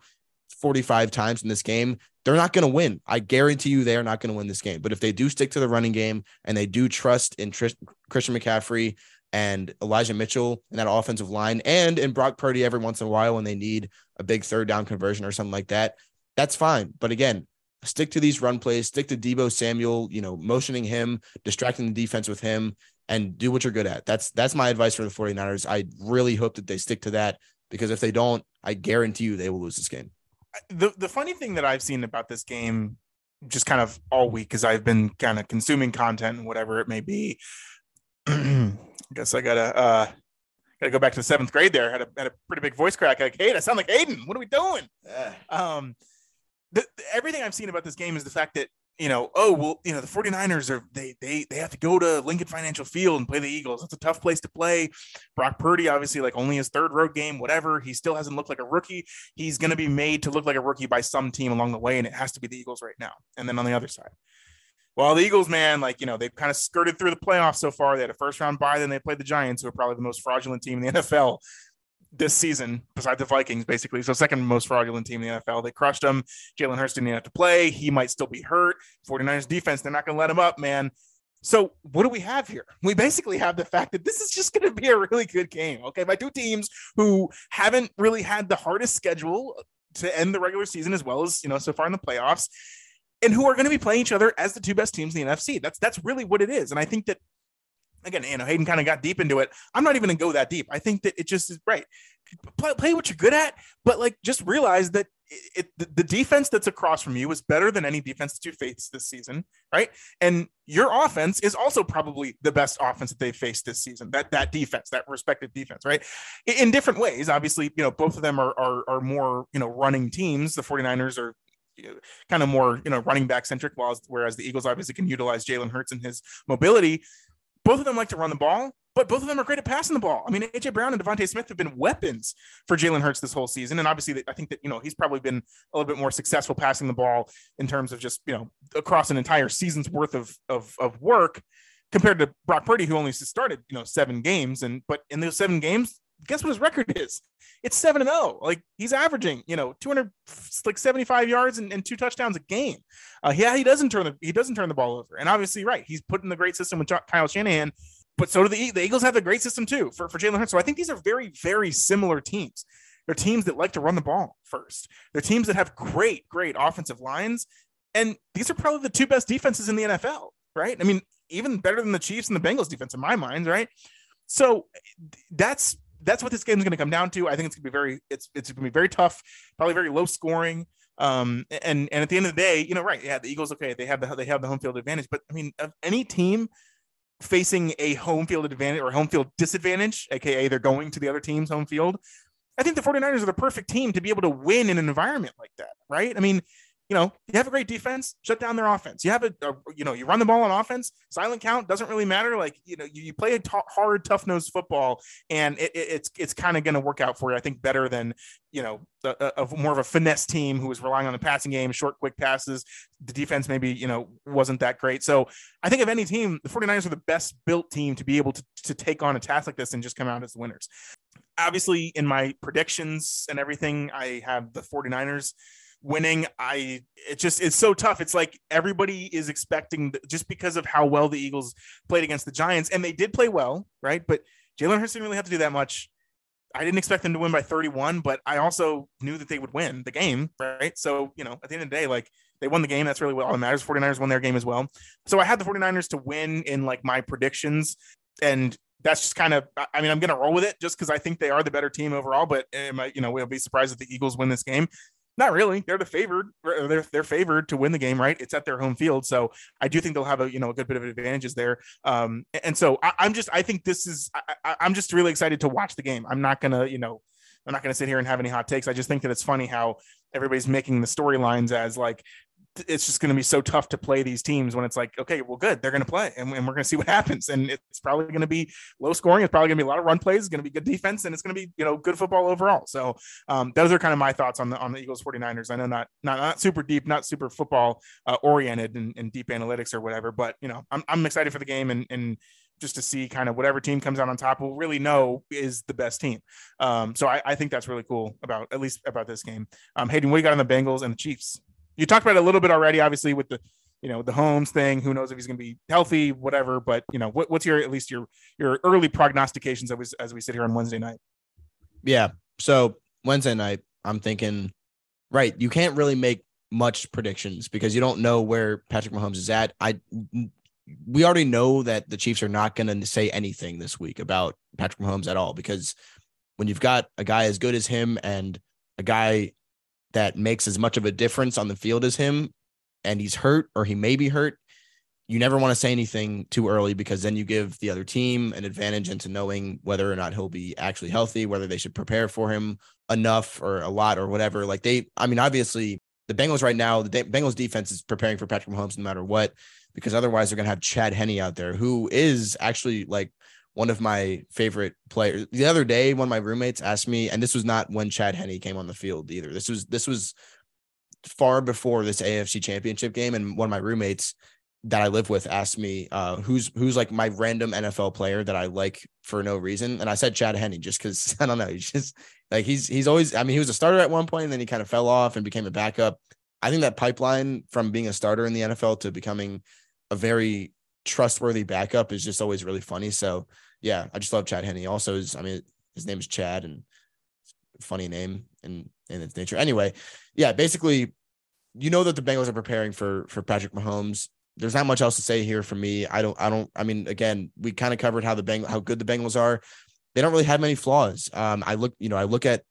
45 times in this game, they're not going to win. I guarantee you they are not going to win this game. But if they do stick to the running game and they do trust in Christian McCaffrey and Elijah Mitchell in that offensive line and in Brock Purdy every once in a while when they need a big third down conversion or something like that, that's fine. But again, stick to these run plays, stick to Deebo Samuel, you know, motioning him, distracting the defense with him and do what you're good at. That's that's my advice for the 49ers. I really hope that they stick to that because if they don't, I guarantee you they will lose this game. The the funny thing that I've seen about this game just kind of all week because I've been kind of consuming content and whatever it may be. [clears throat] I guess I gotta uh gotta go back to the seventh grade there. Had a had a pretty big voice crack. Like, hey, I sound like Hayden. What are we doing? Yeah. Um the, everything I've seen about this game is the fact that you know, oh well, you know, the 49ers are they they they have to go to Lincoln Financial Field and play the Eagles. It's a tough place to play. Brock Purdy, obviously, like only his third road game, whatever. He still hasn't looked like a rookie. He's gonna be made to look like a rookie by some team along the way, and it has to be the Eagles right now. And then on the other side. Well, the Eagles, man, like, you know, they've kind of skirted through the playoffs so far. They had a first round bye, then they played the Giants, who are probably the most fraudulent team in the [laughs] NFL this season, besides the Vikings, basically. So second most fraudulent team in the NFL. They crushed them. Jalen Hurts didn't have to play. He might still be hurt. 49ers defense, they're not going to let him up, man. So what do we have here? We basically have the fact that this is just going to be a really good game. Okay, by two teams who haven't really had the hardest schedule to end the regular season as well as you know so far in the playoffs, and who are going to be playing each other as the two best teams in the NFC. That's that's really what it is. And I think that again, you know, Hayden kind of got deep into it. I'm not even gonna go that deep. I think that it just is right. Play, play what you're good at, but like just realize that it, it, the defense that's across from you is better than any defense that you faced this season, right? And your offense is also probably the best offense that they faced this season. That that defense, that respective defense, right? In, in different ways, obviously, you know, both of them are, are are more you know running teams. The 49ers are kind of more you know running back centric, while whereas the Eagles obviously can utilize Jalen Hurts and his mobility both of them like to run the ball, but both of them are great at passing the ball. I mean, AJ Brown and DeVonta Smith have been weapons for Jalen Hurts this whole season, and obviously, I think that you know he's probably been a little bit more successful passing the ball in terms of just you know across an entire season's worth of of, of work compared to Brock Purdy, who only started you know seven games, and but in those seven games, guess what his record is? It's seven and zero. Oh. Like he's averaging, you know, two hundred like seventy five yards and, and, two touchdowns a game. Uh, yeah, he doesn't turn the he doesn't turn the ball over, and obviously, right, he's put in the great system with Kyle Shanahan. But so do the the Eagles have the great system too for for Jalen Hurts. So I think these are very very similar teams. They're teams that like to run the ball first. They're teams that have great great offensive lines, and these are probably the two best defenses in the NFL. Right? I mean, even better than the Chiefs and the Bengals defense in my mind. Right? So that's that's what this game is going to come down to. I think it's going to be very it's it's going to be very tough, probably very low scoring. Um, and and at the end of the day, you know, right? Yeah, the Eagles, okay, they have the they have the home field advantage, but I mean, of any team facing a home field advantage or home field disadvantage, aka they're going to the other team's home field, I think the 49ers are the perfect team to be able to win in an environment like that, right? I mean, you know, you have a great defense, shut down their offense. You have a, a you know, you run the ball on offense, silent count doesn't really matter. Like, you know, you, you play a t- hard, tough nosed football, and it, it, it's it's kind of going to work out for you. I think better than you know, a, a, more of a finesse team who was relying on the passing game, short, quick passes. The defense maybe you know wasn't that great. So I think of any team, the 49ers are the best built team to be able to to take on a task like this and just come out as the winners. Obviously, in my predictions and everything, I have the 49ers winning. I it just it's so tough. It's like everybody is expecting just because of how well the Eagles played against the Giants, and they did play well, right? But Jalen Hurts didn't really have to do that much. I didn't expect them to win by 31, but I also knew that they would win the game, right? So, you know, at the end of the day, like they won the game. That's really what all that matters. 49ers won their game as well. So I had the 49ers to win in like my predictions. And that's just kind of, I mean, I'm going to roll with it just because I think they are the better team overall. But, eh, am I, you know, we'll be surprised if the Eagles win this game. Not really. They're the favored. They're they're favored to win the game, right? It's at their home field, so I do think they'll have a you know a good bit of advantages there. Um, and so I, am just I think this is I, I'm just really excited to watch the game. I'm not gonna you know I'm not gonna sit here and have any hot takes. I just think that it's funny how everybody's making the storylines as like it's just going to be so tough to play these teams when it's like, okay, well, good, they're going to play, and, and we're going to see what [laughs] happens. And it's probably going to be low scoring. It's probably going to be a lot of run plays. It's going to be good defense, and it's going to be you know good football overall. So um, those are kind of my thoughts on the on the Eagles 49ers. I know not not not super deep, not super football uh, oriented and, and, deep analytics or whatever, but you know I'm I'm excited for the game and and just to see kind of whatever team comes out on top will really know is the best team. Um, so I, I, think that's really cool about at least about this game. Um, Hayden, what do you got on the Bengals and the Chiefs? You talked about it a little bit already, obviously with the you know the Holmes thing. Who knows if he's going to be healthy, whatever. But you know, what, what's your at least your your early prognostications as we, as we sit here on Wednesday night? Yeah. So Wednesday night, I'm thinking, right? You can't really make much predictions because you don't know where Patrick Mahomes is at. I we already know that the Chiefs are not going to say anything this week about Patrick Mahomes at all because when you've got a guy as good as him and a guy that makes as much of a difference on the field as him and he's hurt or he may be hurt, you never want to say anything too early because then you give the other team an advantage into knowing whether or not he'll be actually healthy, whether they should prepare for him enough or a lot or whatever. Like they, I mean, obviously the Bengals right now, the Bengals defense is preparing for Patrick Mahomes no matter what, because otherwise they're going to have Chad Henne out there, who is actually like one of my favorite players. The other day, one of my roommates asked me, and this was not when Chad Henne came on the field either. This was this was far before this AFC championship game. And one of my roommates that I live with asked me, uh, who's who's like my random NFL player that I like for no reason. And I said Chad Henne just because [laughs] I don't know. He's just like he's he's always I mean, he was a starter at one point and then he kind of fell off and became a backup. I think that pipeline from being a starter in the NFL to becoming a very trustworthy backup is just always really funny. So yeah, I just love Chad Henne. Also, is I mean, his name is Chad and funny name and in its nature. Anyway, yeah, basically, you know that the Bengals are preparing for for Patrick Mahomes. There's not much else to say here for me. I don't. I don't. I mean, again, we kind of covered how the Beng how good the Bengals are. They don't really have many flaws. Um, I look, you know, I look at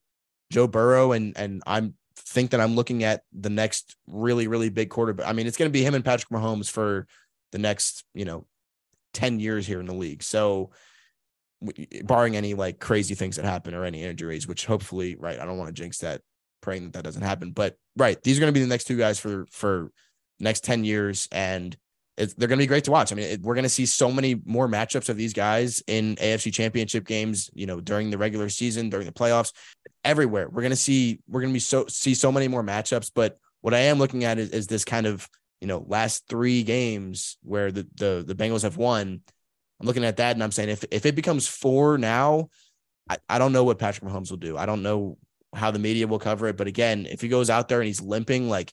Joe Burrow and and I'm think that I'm looking at the next really really big quarterback. I mean, it's going to be him and Patrick Mahomes for the next you know 10 years here in the league. So barring any like crazy things that happen or any injuries, which hopefully, right, I don't want to jinx that, praying that that doesn't happen. But right, these are going to be the next two guys for for next ten years, and they're going to be great to watch. I mean, it, we're going to see so many more matchups of these guys in AFC Championship games. You know, during the regular season, during the playoffs, everywhere. We're going to see we're going to be so see so many more matchups. But what I am looking at is, is this kind of you know last three games where the the the Bengals have won I'm looking at that and I'm saying if if it becomes four now, I, I don't know what Patrick Mahomes will do. I don't know how the media will cover it. But again, if he goes out there and he's limping, like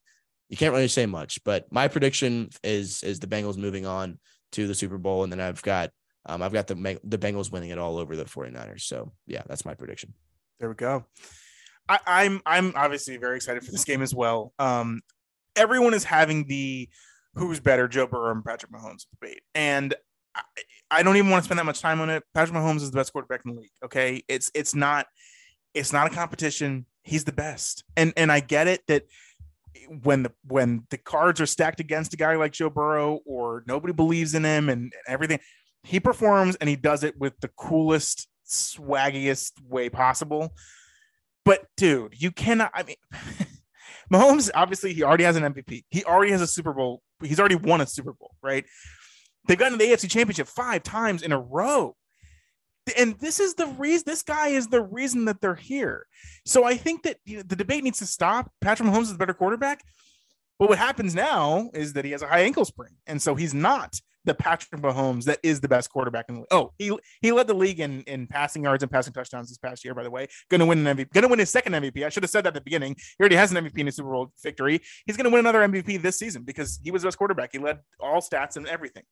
you can't really say much. But my prediction is is the Bengals moving on to the Super Bowl. And then I've got um, I've got the the Bengals winning it all over the 49ers. So yeah, that's my prediction. There we go. I, I'm I'm obviously very excited for this game as well. Um, everyone is having the who's better, Joe Burrow and Patrick Mahomes debate, and I, I don't even want to spend that much time on it. Patrick Mahomes is the best quarterback in the league. Okay, it's it's not it's not a competition. He's the best, and and I get it that when the when the cards are stacked against a guy like Joe Burrow or nobody believes in him and, and everything, he performs and he does it with the coolest, swaggiest way possible. But dude, you cannot. I mean, [laughs] Mahomes obviously he already has an MVP. He already has a Super Bowl. He's already won a Super Bowl, right? They've gotten the AFC Championship five times in a row. And this is the reason. This guy is the reason that they're here. So I think that you know, the debate needs to stop. Patrick Mahomes is the better quarterback. But what happens now is that he has a high ankle sprain, and so he's not the Patrick Mahomes that is the best quarterback in the league. Oh, he he led the league in in passing yards and passing touchdowns this past year, by the way. Going to win an MVP. Going to win his second MVP. I should have said that at the beginning. He already has an MVP in a Super Bowl victory. He's going to win another MVP this season because he was the best quarterback. He led all stats and everything.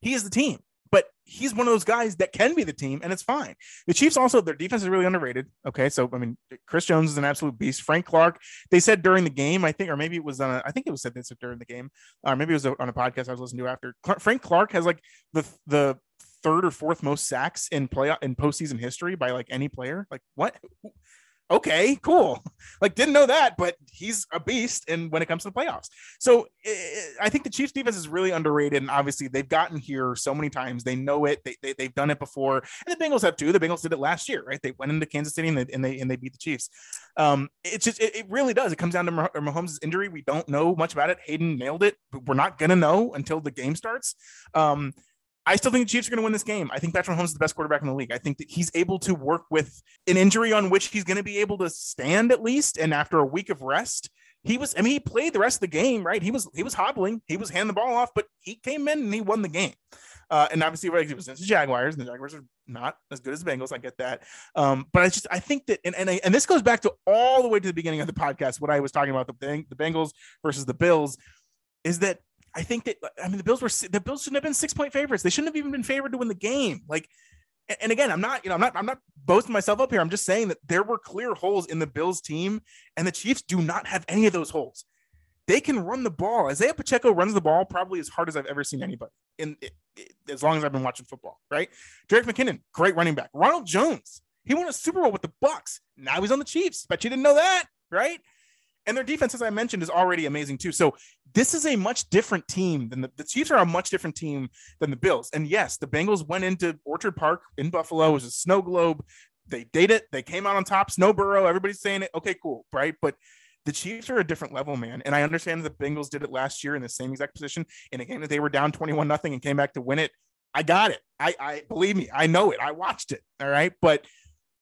He is the team but he's one of those guys that can be the team, and it's fine. The Chiefs also their defense is really underrated. Okay, so I mean, Chris Jones is an absolute beast. Frank Clark, they said during the game, I think, or maybe it was on, a, I think it was said this during the game, or maybe it was on a podcast I was listening to after. Frank Clark has like the the third or fourth most sacks in play in postseason history by like any player. Like what? Okay, cool. [laughs] Like didn't know that, but he's a beast. And when it comes to the playoffs, so it, eh, I think the Chiefs defense is really underrated. And obviously they've gotten here so many times. They know it. They, they have done it before, and the Bengals have too. The Bengals did it last year, right? They went into Kansas City and they and they, and they beat the Chiefs. Um, it's just it, it really does. It comes down to Mahomes' injury. We don't know much about it. Hayden nailed it. But we're not gonna know until the game starts. Um, I still think the Chiefs are going to win this game. I think Patrick Mahomes is the best quarterback in the league. I think that he's able to work with an injury on which he's going to be able to stand at least. And after a week of rest, he was. I mean, he played the rest of the game, right? He was he was hobbling. He was handing the ball off, but he came in and he won the game. Uh, and obviously, right, it was the Jaguars, and the Jaguars are not as good as the Bengals. I get that, um, but I just I think that, and and, I, and this goes back to all the way to the beginning of the podcast. What I was talking about the the Bengals versus the Bills is that I think that I mean the Bills were the Bills shouldn't have been six point favorites. They shouldn't have even been favored to win the game. Like, and again, I'm not you know I'm not I'm not boasting myself up here. I'm just saying that there were clear holes in the Bills team, and the Chiefs do not have any of those holes. They can run the ball. Isaiah Pacheco runs the ball probably as hard as I've ever seen anybody in as long as I've been watching football. Right? Jerick McKinnon, great running back. Ronald Jones, he won a Super Bowl with the Bucs. Now he's on the Chiefs. Bet you didn't know that, right? And their defense, as I mentioned, is already amazing too. So this is a much different team than the, the Chiefs are a much different team than the Bills. And yes, the Bengals went into Orchard Park in Buffalo. It was a snow globe. They did it. They came out on top. Snowboro. Everybody's saying it. Okay, cool, right? But the Chiefs are a different level, man. And I understand the Bengals did it last year in the same exact position in a game that they were down 21 nothing and came back to win it. I got it. I, I believe me, I know it. I watched it. All right. But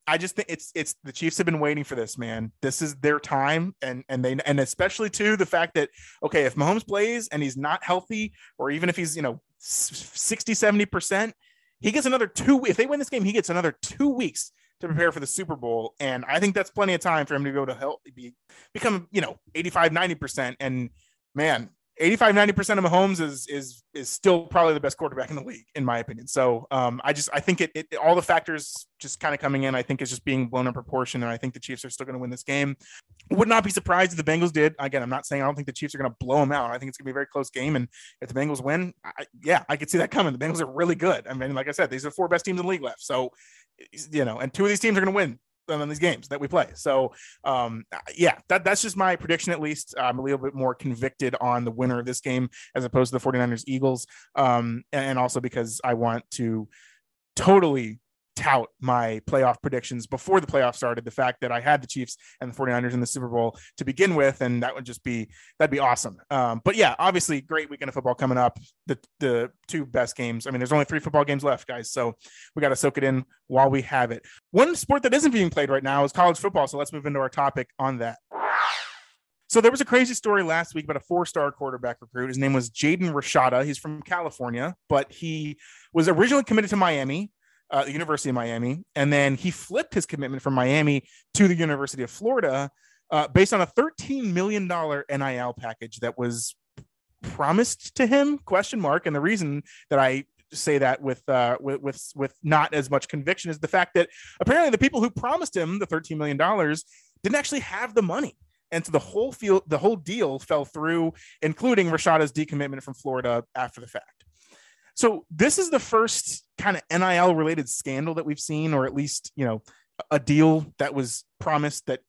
I just think it's it's the Chiefs have been waiting for this, man. This is their time, and and they and especially too the fact that okay, if Mahomes plays and he's not healthy, or even if he's you know 60, 70 percent, he gets another two. If they win this game, he gets another two weeks to mm-hmm. prepare for the Super Bowl, and I think that's plenty of time for him to go to help be become you know 85, 90 percent. And man, 85 90% of Mahomes is is is still probably the best quarterback in the league in my opinion. So um, I just I think it, it all the factors just kind of coming in I think is just being blown in proportion and I think the Chiefs are still going to win this game. Would not be surprised if the Bengals did. Again, I'm not saying I don't think the Chiefs are going to blow them out. I think it's going to be a very close game and if the Bengals win, I, yeah, I could see that coming. The Bengals are really good. I mean, like I said, these are the four best teams in the league left. So you know, and two of these teams are going to win on these games that we play. So, um, yeah, that, that's just my prediction. At least I'm a little bit more convicted on the winner of this game as opposed to the 49ers Eagles. Um, and also because I want to totally tout my playoff predictions before the playoffs started the fact that I had the Chiefs and the 49ers in the Super Bowl to begin with and that would just be that'd be awesome. Um, but yeah, obviously great weekend of football coming up. The the two best games. I mean, there's only three football games left, guys, so we got to soak it in while we have it. One sport that isn't being played right now is college football, so let's move into our topic on that. So there was a crazy story last week about a four-star quarterback recruit. His name was Jaden Rashada. He's from California, but he was originally committed to Miami uh, the University of Miami, and then he flipped his commitment from Miami to the University of Florida uh, based on a $13 million NIL package that was promised to him? Question mark. And the reason that I say that with uh, with, with with not as much conviction is the fact that apparently the people who promised him the $13 million didn't actually have the money. And so the whole field, the whole deal fell through, including Rashada's decommitment from Florida after the fact. So this is the first kind of NIL related scandal that we've seen, or at least, you know, a deal that was promised that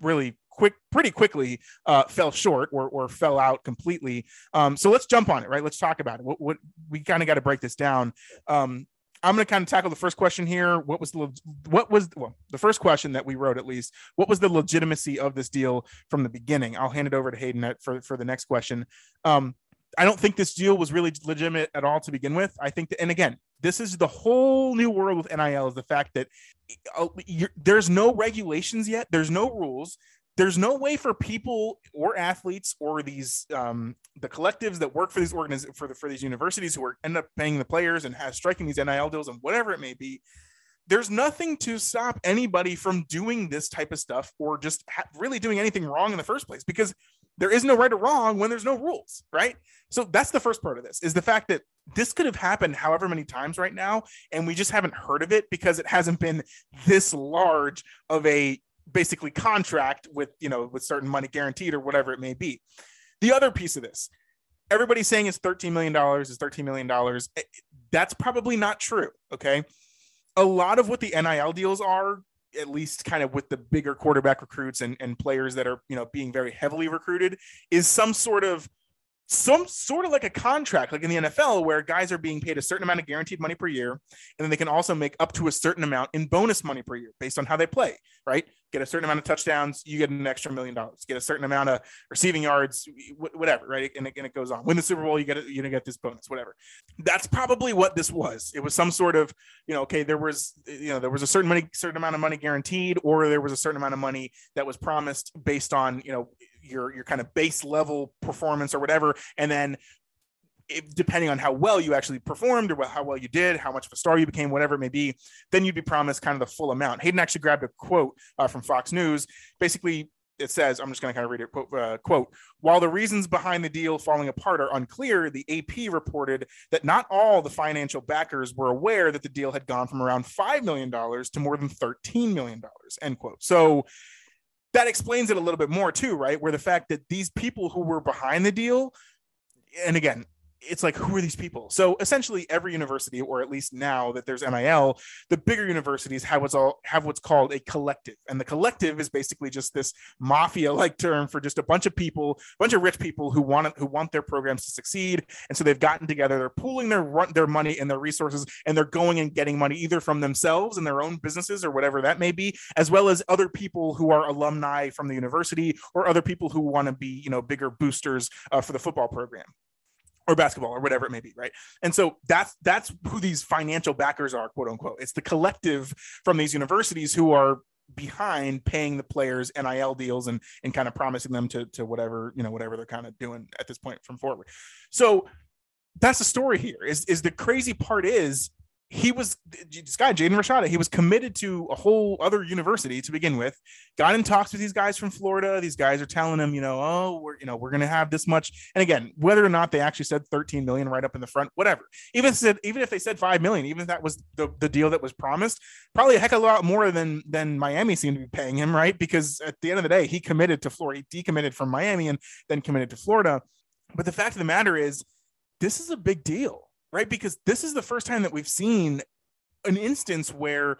really quick, pretty quickly uh, fell short or, or fell out completely. Um, so let's jump on it, right? Let's talk about it. What, what we kind of got to break this down. Um, I'm going to kind of tackle the first question here. What was the what was well the first question that we wrote at least? What was the legitimacy of this deal from the beginning? I'll hand it over to Hayden for for the next question. Um, I don't think this deal was really legitimate at all to begin with. I think that, and again, this is the whole new world with NIL is the fact that uh, there's no regulations yet, there's no rules. there's no way for people or athletes or these um, the collectives that work for these organiz- for the, for these universities who are end up paying the players and has striking these NIL deals and whatever it may be. There's nothing to stop anybody from doing this type of stuff or just ha- really doing anything wrong in the first place because there is no right or wrong when there's no rules, right? So that's the first part of this is the fact that this could have happened however many times right now and we just haven't heard of it because it hasn't been this large of a basically contract with you know with certain money guaranteed or whatever it may be. The other piece of this everybody's saying it's 13 million dollars is 13 million dollars. Eh, that's probably not true okay? A lot of what the nil deals are at least kind of with the bigger quarterback recruits and, and players that are you know being very heavily recruited is some sort of some sort of like a contract, like in the NFL, where guys are being paid a certain amount of guaranteed money per year, and then they can also make up to a certain amount in bonus money per year based on how they play. Right? Get a certain amount of touchdowns, you get an extra million dollars. Get a certain amount of receiving yards, whatever. Right? And it, and it goes on. Win the Super Bowl, you get. You get this bonus, whatever. That's probably what this was. It was some sort of, you know, okay, there was, you know, there was a certain money, certain amount of money guaranteed, or there was a certain amount of money that was promised based on, you know, your your kind of base level performance or whatever and then if, depending on how well you actually performed or how well you did, how much of a star you became, whatever it may be, then you'd be promised kind of the full amount. Hayden actually grabbed a quote uh, from Fox News. Basically, it says, I'm just going to kind of read it. Quote, uh, quote, while the reasons behind the deal falling apart are unclear, the AP reported that not all the financial backers were aware that the deal had gone from around $5 million to more than $13 million, end quote. So that explains it a little bit more too, right? Where the fact that these people who were behind the deal, and again, it's like who are these people? So essentially every university or at least now that there's nil the bigger universities have what's all have what's called a collective. And the collective is basically just this mafia like term for just a bunch of people a bunch of rich people who want who want their programs to succeed. And so they've gotten together they're pooling their run their money and their resources and they're going and getting money either from themselves and their own businesses or whatever that may be as well as other people who are alumni from the university or other people who want to be you know bigger boosters uh, for the football program or basketball or whatever it may be right? And so that's that's who these financial backers are quote unquote. It's the collective from these universities who are behind paying the players nil deals and and kind of promising them to to whatever you know whatever they're kind of doing at this point from forward. So that's the story here is is the crazy part is he was this guy Jaden Rashada. He was committed to a whole other university to begin with. Got in talks with these guys from Florida. These guys are telling him, you know, oh, we're you know we're going to have this much. And again, whether or not they actually said 13 million right up in the front, whatever. Even said even if they said five million, even if that was the, the deal that was promised, probably a heck of a lot more than than Miami seemed to be paying him, right? Because at the end of the day, he committed to Florida, he decommitted from Miami and then committed to Florida. But the fact of the matter is, this is a big deal right? Because this is the first time that we've seen an instance where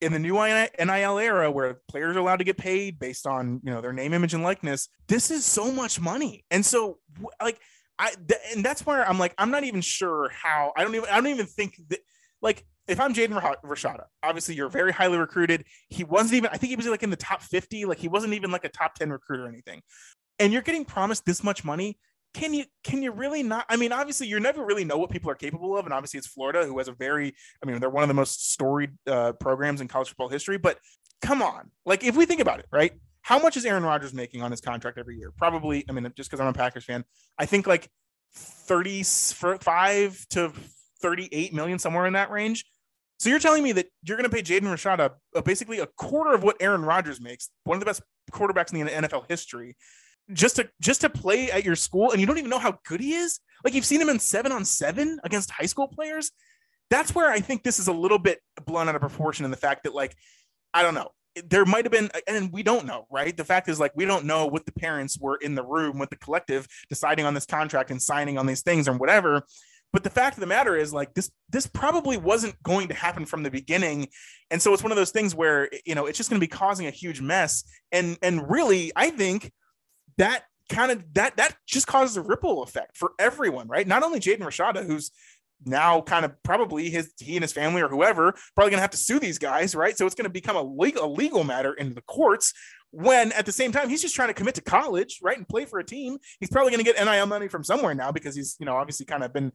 in the new NIL era where players are allowed to get paid based on, you know, their name, image and likeness, this is so much money. And so like I th- and that's where I'm like I'm not even sure how I don't even I don't even think that like if I'm Jaden Rashada, obviously you're very highly recruited. He wasn't even, I think he was like in the top 50. Like he wasn't even like a top 10 recruit or anything. And you're getting promised this much money can you can you really not i mean obviously you never really know what people are capable of and obviously it's florida who has a very i mean they're one of the most storied uh, programs in college football history but come on. Like if we think about it right? How much is aaron rodgers making on his contract every year? Probably i mean just because i'm a packers fan i think like 35 to 38 million somewhere in that range. So you're telling me that you're going to pay Jaden Rashada uh, basically a quarter of what Aaron Rodgers makes, one of the best quarterbacks in the NFL history, just to just to play at your school and you don't even know how good he is? Like you've seen him in seven on seven against high school players. That's where i think this is a little bit blown out of proportion in the fact that like i don't know. There might have been and we don't know right? The fact is like we don't know what the parents were in the room with the collective deciding on this contract and signing on these things or whatever. But the fact of the matter is like this this probably wasn't going to happen from the beginning. And so it's one of those things where you know it's just going to be causing a huge mess. And and really i think that kind of that that just causes a ripple effect for everyone, right? Not only Jaden Rashada, who's now kind of probably his he and his family or whoever probably gonna have to sue these guys, right? So it's gonna become a legal a legal matter in the courts. When at the same time he's just trying to commit to college, right, and play for a team. He's probably to get NIL money from somewhere now because he's you know obviously kind of been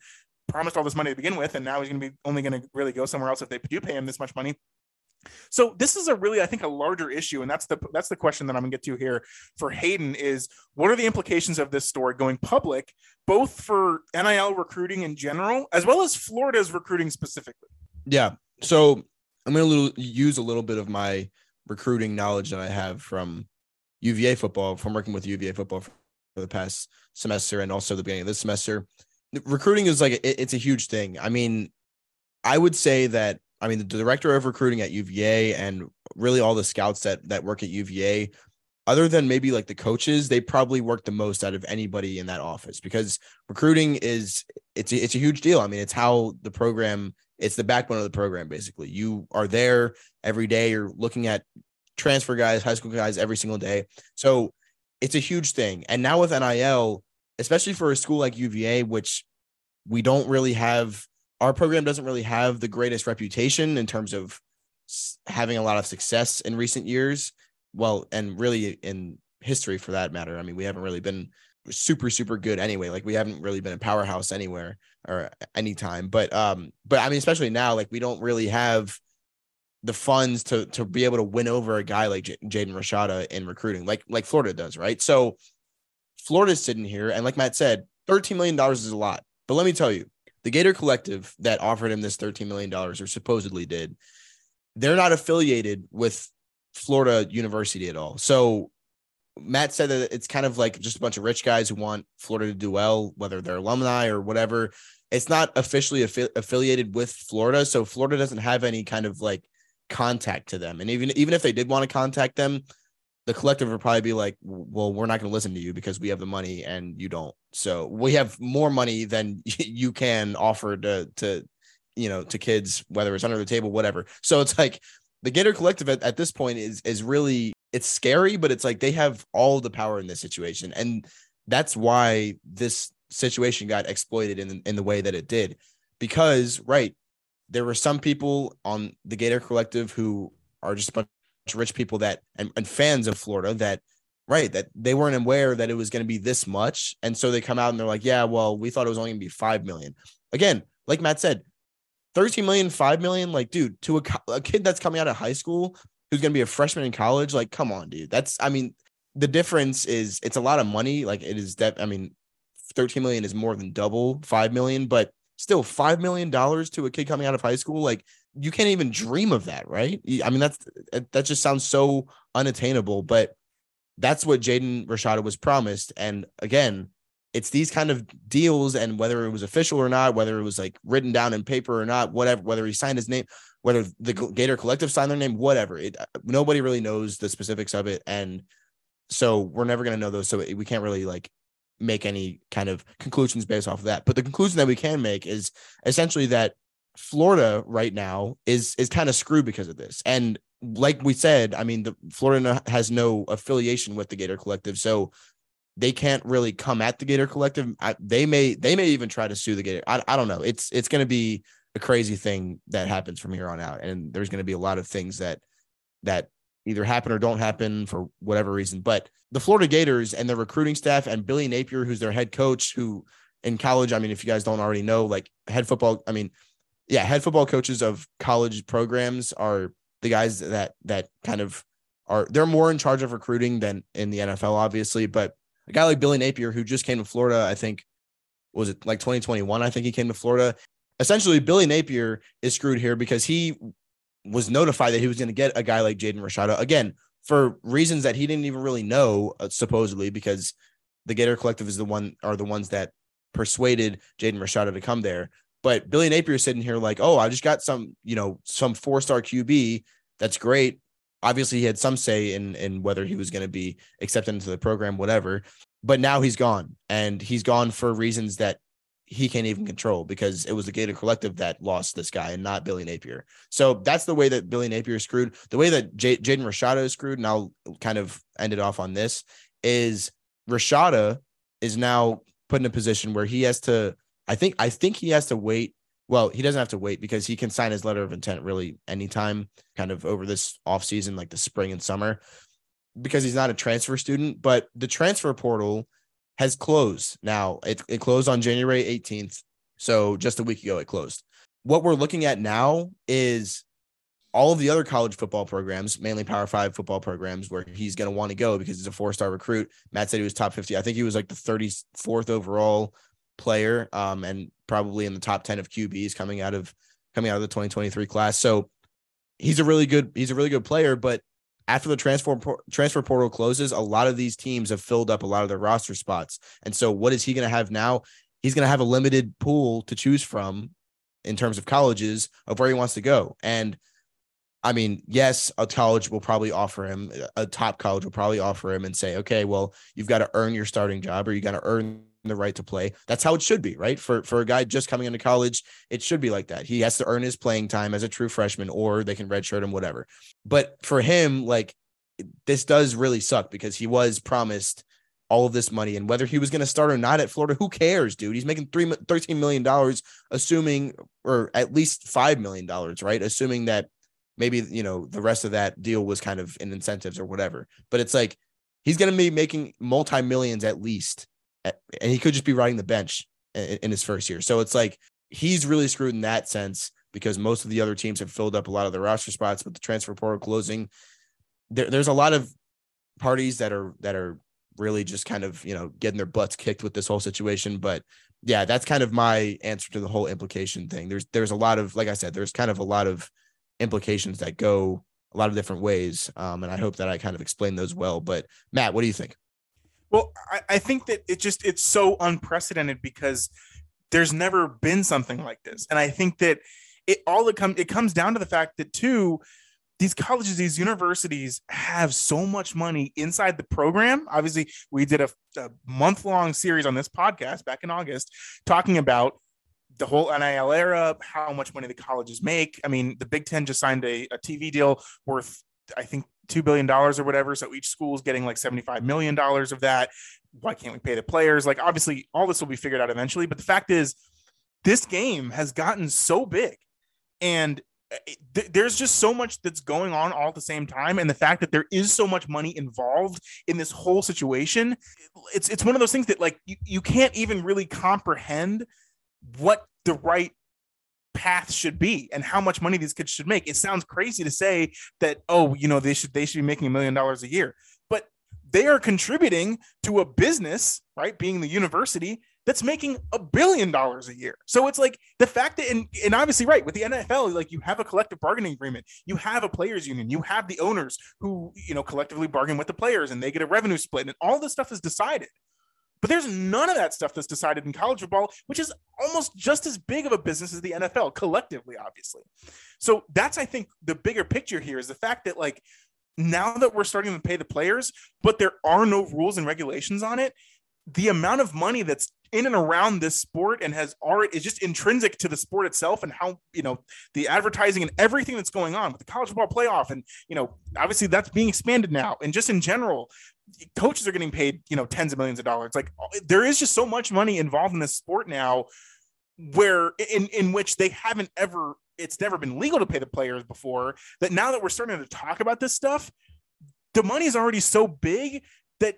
promised all this money to begin with, and now he's to be only to really go somewhere else if they do pay him this much money. So this is a really, I think, a larger issue, and that's the that's the question that I'm gonna get to here for Hayden is what are the implications of this story going public, both for NIL recruiting in general as well as Florida's recruiting specifically. Yeah. So I'm gonna use a little bit of my recruiting knowledge that I have from UVA football, from working with UVA football for the past semester and also the beginning of this semester. Recruiting is like it, it's a huge thing. I mean, I would say that I mean, the director of recruiting at UVA and really all the scouts that that work at UVA, other than maybe like the coaches, they probably work the most out of anybody in that office because recruiting is it's a, it's a huge deal. I mean, it's how the program it's the backbone of the program basically. You are there every day. You're looking at transfer guys, high school guys every single day. So it's a huge thing. And now with NIL, especially for a school like UVA, which we don't really have our program doesn't really have the greatest reputation in terms of having a lot of success in recent years. Well, and really in history for that matter. I mean, we haven't really been super super good anyway. Like we haven't really been a powerhouse anywhere or anytime. But um, but I mean, especially now, like we don't really have the funds to to be able to win over a guy like J- Jaden Rashada in recruiting, like like Florida does, right? So Florida's sitting here, and like Matt said, thirteen million dollars is a lot. But let me tell you, the Gator Collective that offered him this $13 million or supposedly did, they're not affiliated with Florida University at all. So Matt said that it's kind of like just a bunch of rich guys who want Florida to do well, whether they're alumni or whatever. It's not officially affi- affiliated with Florida. So Florida doesn't have any kind of like contact to them. And even even if they did want to contact them, the collective would probably be like, well, we're not going to listen to you because we have the money and you don't. So we have more money than [laughs] you can offer to, to, you know, to kids, whether it's under the table, whatever. So it's like the Gator Collective at, at this point is, is really, it's scary, but it's like they have all the power in this situation. And that's why this situation got exploited in, in the way that it did. Because, right, there were some people on the Gator Collective who are just a bunch rich people that and, and fans of Florida that right that they weren't aware that it was going to be this much. And so they come out and they're like yeah well we thought it was only going to be 5 million. Again like matt said 13 million 5 million like dude to a, a kid that's coming out of high school who's going to be a freshman in college like come on dude. That's i mean the difference is it's a lot of money. Like it is that i mean 13 million is more than double 5 million but still 5 million dollars to a kid coming out of high school like you can't even dream of that, right? I mean, that's uh, that just sounds so unattainable, but that's what Jaden Rashada was promised. And again, it's these kind of deals, and whether it was official or not, whether it was like written down in paper or not, whatever, whether he signed his name, whether the Gator Collective signed their name, whatever. It uh, nobody really knows the specifics of it, and so we're never gonna know those. So we can't really like make any kind of conclusions based off of that. But the conclusion that we can make is essentially that Florida right now is is kind of screwed because of this. And like we said, I mean, the Florida has no affiliation with the Gator Collective, so they can't really come at the Gator Collective. I, they may they may even try to sue the Gator. I, I don't know. It's it's going to be a crazy thing that happens from here on out, and there's going to be a lot of things that that either happen or don't happen for whatever reason. But the Florida Gators and their recruiting staff and Billy Napier, who's their head coach, who in college, I mean, if you guys don't already know, like head football, I mean, yeah, head football coaches of college programs are the guys that that kind of are they're more in charge of recruiting than in the NFL, obviously. But a guy like Billy Napier, who just came to Florida, I think was it like 2021? I think he came to Florida. Essentially, Billy Napier is screwed here because he was notified that he was going to get a guy like Jaden Rashada again for reasons that he didn't even really know, uh, supposedly because the Gator Collective is the one are the ones that persuaded Jaden Rashada to come there. But Billy Napier sitting here like, oh, I just got some, you know, some four star QB. That's great. Obviously, he had some say in in whether he was going to be accepted into the program, whatever. But now he's gone, and he's gone for reasons that he can't even control because it was the Gator Collective that lost this guy and not Billy Napier. So that's the way that Billy Napier screwed. The way that J- Jaden Rashada is screwed, and I'll kind of end it off on this, is Rashada is now put in a position where he has to I think I think he has to wait. Well, he doesn't have to wait because he can sign his letter of intent really anytime, kind of over this off season, like the spring and summer, because he's not a transfer student. But the transfer portal has closed now. It, it closed on January 18th. So just a week ago, it closed. What we're looking at now is all of the other college football programs, mainly Power Five football programs, where he's going to want to go because he's a four star recruit. Matt said he was top 50. I think he was like the 34th overall player um, and probably in the top 10 of QBs coming out of coming out of the 2023 class. So he's a really good he's a really good player, but after the transfer transfer portal closes, a lot of these teams have filled up a lot of their roster spots. And so what is he going to have now? He's going to have a limited pool to choose from in terms of colleges of where he wants to go. And I mean, yes, a college will probably offer him a top college will probably offer him and say, okay, well, you've got to earn your starting job or you got to earn the right to play. That's how it should be, right? For for a guy just coming into college, it should be like that. He has to earn his playing time as a true freshman, or they can redshirt him, whatever. But for him, like this does really suck because he was promised all of this money and whether he was going to start or not at Florida, who cares, dude? He's making three, $13 million, assuming, or at least $5 million, right? Assuming that maybe, you know, the rest of that deal was kind of in incentives or whatever. But it's like, he's going to be making multi millions at least and he could just be riding the bench in, his first year. So it's like he's really screwed in that sense because most of the other teams have filled up a lot of their roster spots with the transfer portal closing. There, there's a lot of parties that are that are really just kind of you know getting their butts kicked with this whole situation. But yeah, that's kind of my answer to the whole implication thing. There's there's a lot of like I said, there's kind of a lot of implications that go a lot of different ways, um, and I hope that I kind of explained those well. But Matt, what do you think? Well, I, I think that it just it's so unprecedented because there's never been something like this, and I think that it all it comes it comes down to the fact that too these colleges, these universities have so much money inside the program. Obviously, we did a, a month long series on this podcast back in August talking about the whole NIL era, how much money the colleges make. I mean, the Big Ten just signed a, a TV deal worth, I think, two billion dollars or whatever. So each school is getting like seventy-five million dollars of that. Why can't we pay the players? Like obviously, all this will be figured out eventually. But the fact is, this game has gotten so big, and eh, th- there's just so much that's going on all at the same time. And the fact that there is so much money involved in this whole situation, it's it's one of those things that like you, you can't even really comprehend what the right path should be and how much money these kids should make. It sounds crazy to say that, oh, you know, they should they should be making a million dollars a year. But they are contributing to a business, right? Being the university that's making a billion dollars a year. So it's like the fact that, and, and obviously, right, with the NFL, like you have a collective bargaining agreement, you have a players union, you have the owners who, you know, collectively bargain with the players and they get a revenue split, and all this stuff is decided. But there's none of that stuff that's decided in college football, which is almost just as big of a business as the NFL collectively, obviously. So that's, I think, the bigger picture here is the fact that, like, now that we're starting to pay the players, but there are no rules and regulations on it, the amount of money that's in and around this sport and has already is just intrinsic to the sport itself and how you know the advertising and everything that's going on with the college football playoff and you know obviously that's being expanded now and just in general coaches are getting paid you know tens of millions of dollars. Like oh, there is just so much money involved in this sport now where in in which they haven't ever it's never been legal to pay the players before that now that we're starting to talk about this stuff the money is already so big that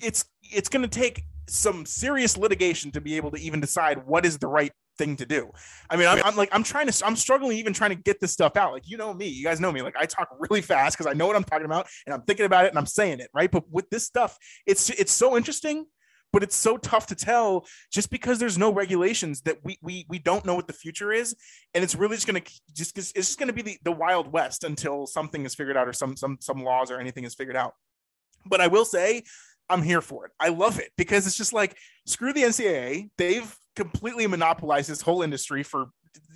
it's it's going to take some serious litigation to be able to even decide what is the right thing to do. I mean, I'm, I'm, like, I'm trying to, I'm struggling even trying to get this stuff out. Like, you know me, you guys know me. Like, I talk really fast because I know what I'm talking about and I'm thinking about it and I'm saying it right. But with this stuff, it's it's so interesting, but it's so tough to tell just because there's no regulations that we we we don't know what the future is, and it's really just gonna just it's just gonna be the, the wild west until something is figured out or some some some laws or anything is figured out. But I will say I'm here for it. I love it because it's just like screw the NCAA. They've completely monopolized this whole industry for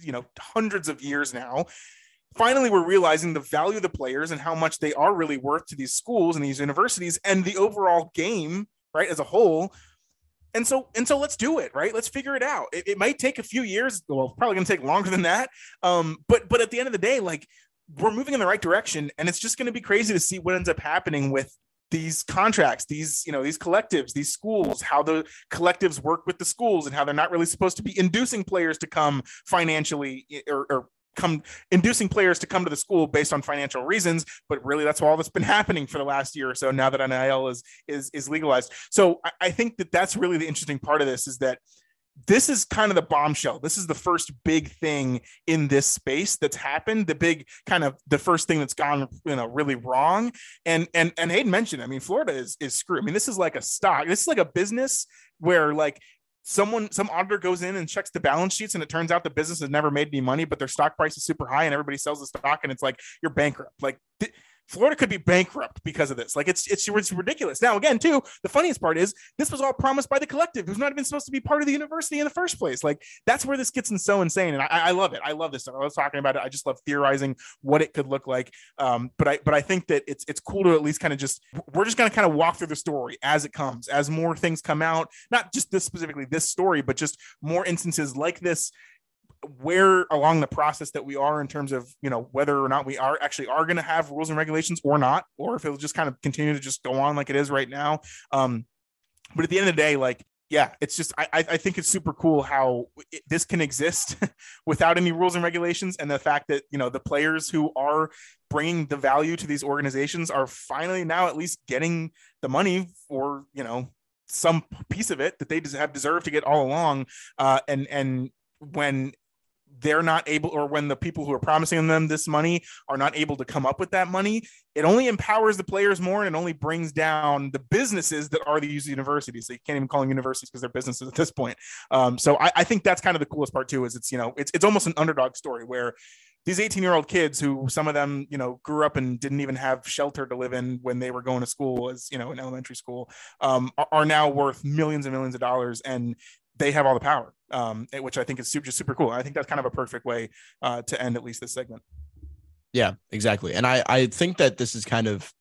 you know hundreds of years now. Finally, we're realizing the value of the players and how much they are really worth to these schools and these universities and the overall game, right, as a whole. And so, and so, let's do it, right? Let's figure it out. It, it might take a few years. Well, probably going to take longer than that. Um, but, but at the end of the day, like we're moving in the right direction, and it's just going to be crazy to see what ends up happening with these contracts these you know these collectives these schools how the collectives work with the schools and how they're not really supposed to be inducing players to come financially or, or come inducing players to come to the school based on financial reasons but really that's all that's been happening for the last year or so now that nil is is is legalized. So I, I think that that's really the interesting part of this is that this is kind of the bombshell. This is the first big thing in this space that's happened. The big kind of the first thing that's gone, you know, really wrong. And and and Hayden mentioned, I mean, Florida is is screwed. I mean, this is like a stock. This is like a business where like someone some auditor goes in and checks the balance sheets and it turns out the business has never made any money but their stock price is super high and everybody sells the stock and it's like you're bankrupt like th- Florida could be bankrupt because of this. Like it's, it's it's ridiculous. Now, again, too, the funniest part is this was all promised by the collective, who's not even supposed to be part of the university in the first place. Like that's where this gets so insane, and I, I love it. I love this stuff. I was talking about it. I just love theorizing what it could look like. Um, but I but I think that it's it's cool to at least kind of just we're just going to kind of walk through the story as it comes, as more things come out. Not just this specifically this story, but just more instances like this where along the process that we are in terms of you know whether or not we are actually are going to have rules and regulations or not or if it'll just kind of continue to just go on like it is right now. Um but at the end of the day like yeah it's just i i think it's super cool how it, this can exist [laughs] without any rules and regulations. And the fact that you know the players who are bringing the value to these organizations are finally now at least getting the money for you know some piece of it that they have deserved to get all along. Uh, and and when they're not able or when the people who are promising them this money are not able to come up with that money it only empowers the players more and it only brings down the businesses that are these universities. So you can't even call them universities because they're businesses at this point. Um, so I, I, think that's kind of the coolest part too is it's you know it's, it's almost an underdog story where these 18 year old kids who some of them you know grew up and didn't even have shelter to live in when they were going to school as you know in elementary school um, are, are now worth millions and millions of dollars. And they have all the power, um, which I think is super, just super cool. I think that's kind of a perfect way uh, to end at least this segment. Yeah, exactly. And I, I think that this is kind of,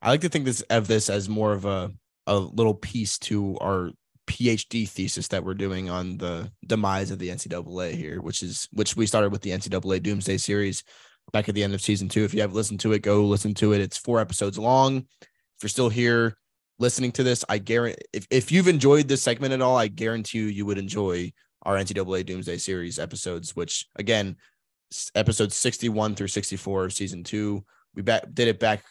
I like to think this of this as more of a, a little piece to our PhD thesis that we're doing on the demise of the NCAA here, which is which we started with the NCAA Doomsday series back at the end of season two. If you haven't listened to it, go listen to it. It's four episodes long. If you're still here, listening to this, I guarantee if, if you've enjoyed this segment at all, I guarantee you you would enjoy our NCAA Doomsday Series episodes, which again, episodes 61 through 64 of season two. We back, did it back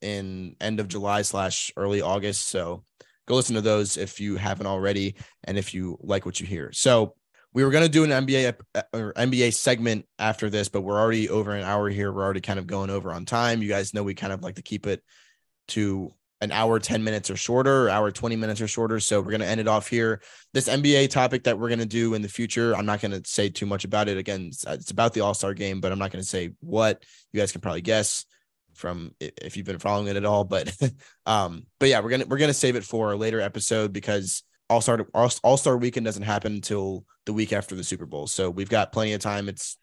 in end of July slash early August. So go listen to those if you haven't already and if you like what you hear. So we were going to do an NBA or NBA segment after this, but we're already over an hour here. We're already kind of going over on time. You guys know we kind of like to keep it to an hour 10 minutes or shorter or hour 20 minutes or shorter. So we're going to end it off here. This nba topic that we're going to do in the future i'm not going to say too much about it. Again it's, it's about the all-star game but i'm not going to say what. You guys can probably guess from if you've been following it at all but [laughs] um but yeah we're gonna we're gonna save it for a later episode because all-star all-star weekend doesn't happen until the week after the super bowl. So we've got plenty of time. It's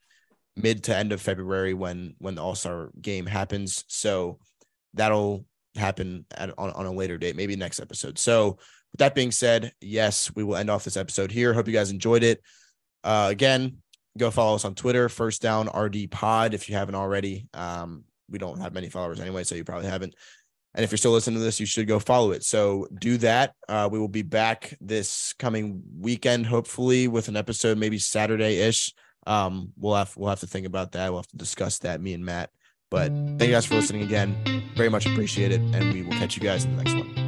mid to end of february when when the all-star game happens. So that'll happen at, on, on a later date, maybe next episode. So, with that being said, yes, we will end off this episode here. Hope you guys enjoyed it. Uh, again, go follow us on Twitter, First Down RD Pod, if you haven't already. Um, we don't have many followers anyway, so you probably haven't. And if you're still listening to this, you should go follow it. So do that. Uh, we will be back this coming weekend, hopefully, with an episode, maybe Saturday ish. Um, we'll have we'll have to think about that. We'll have to discuss that, me and Matt. But thank you guys for listening again. Very much appreciate it. And we will catch you guys in the next one.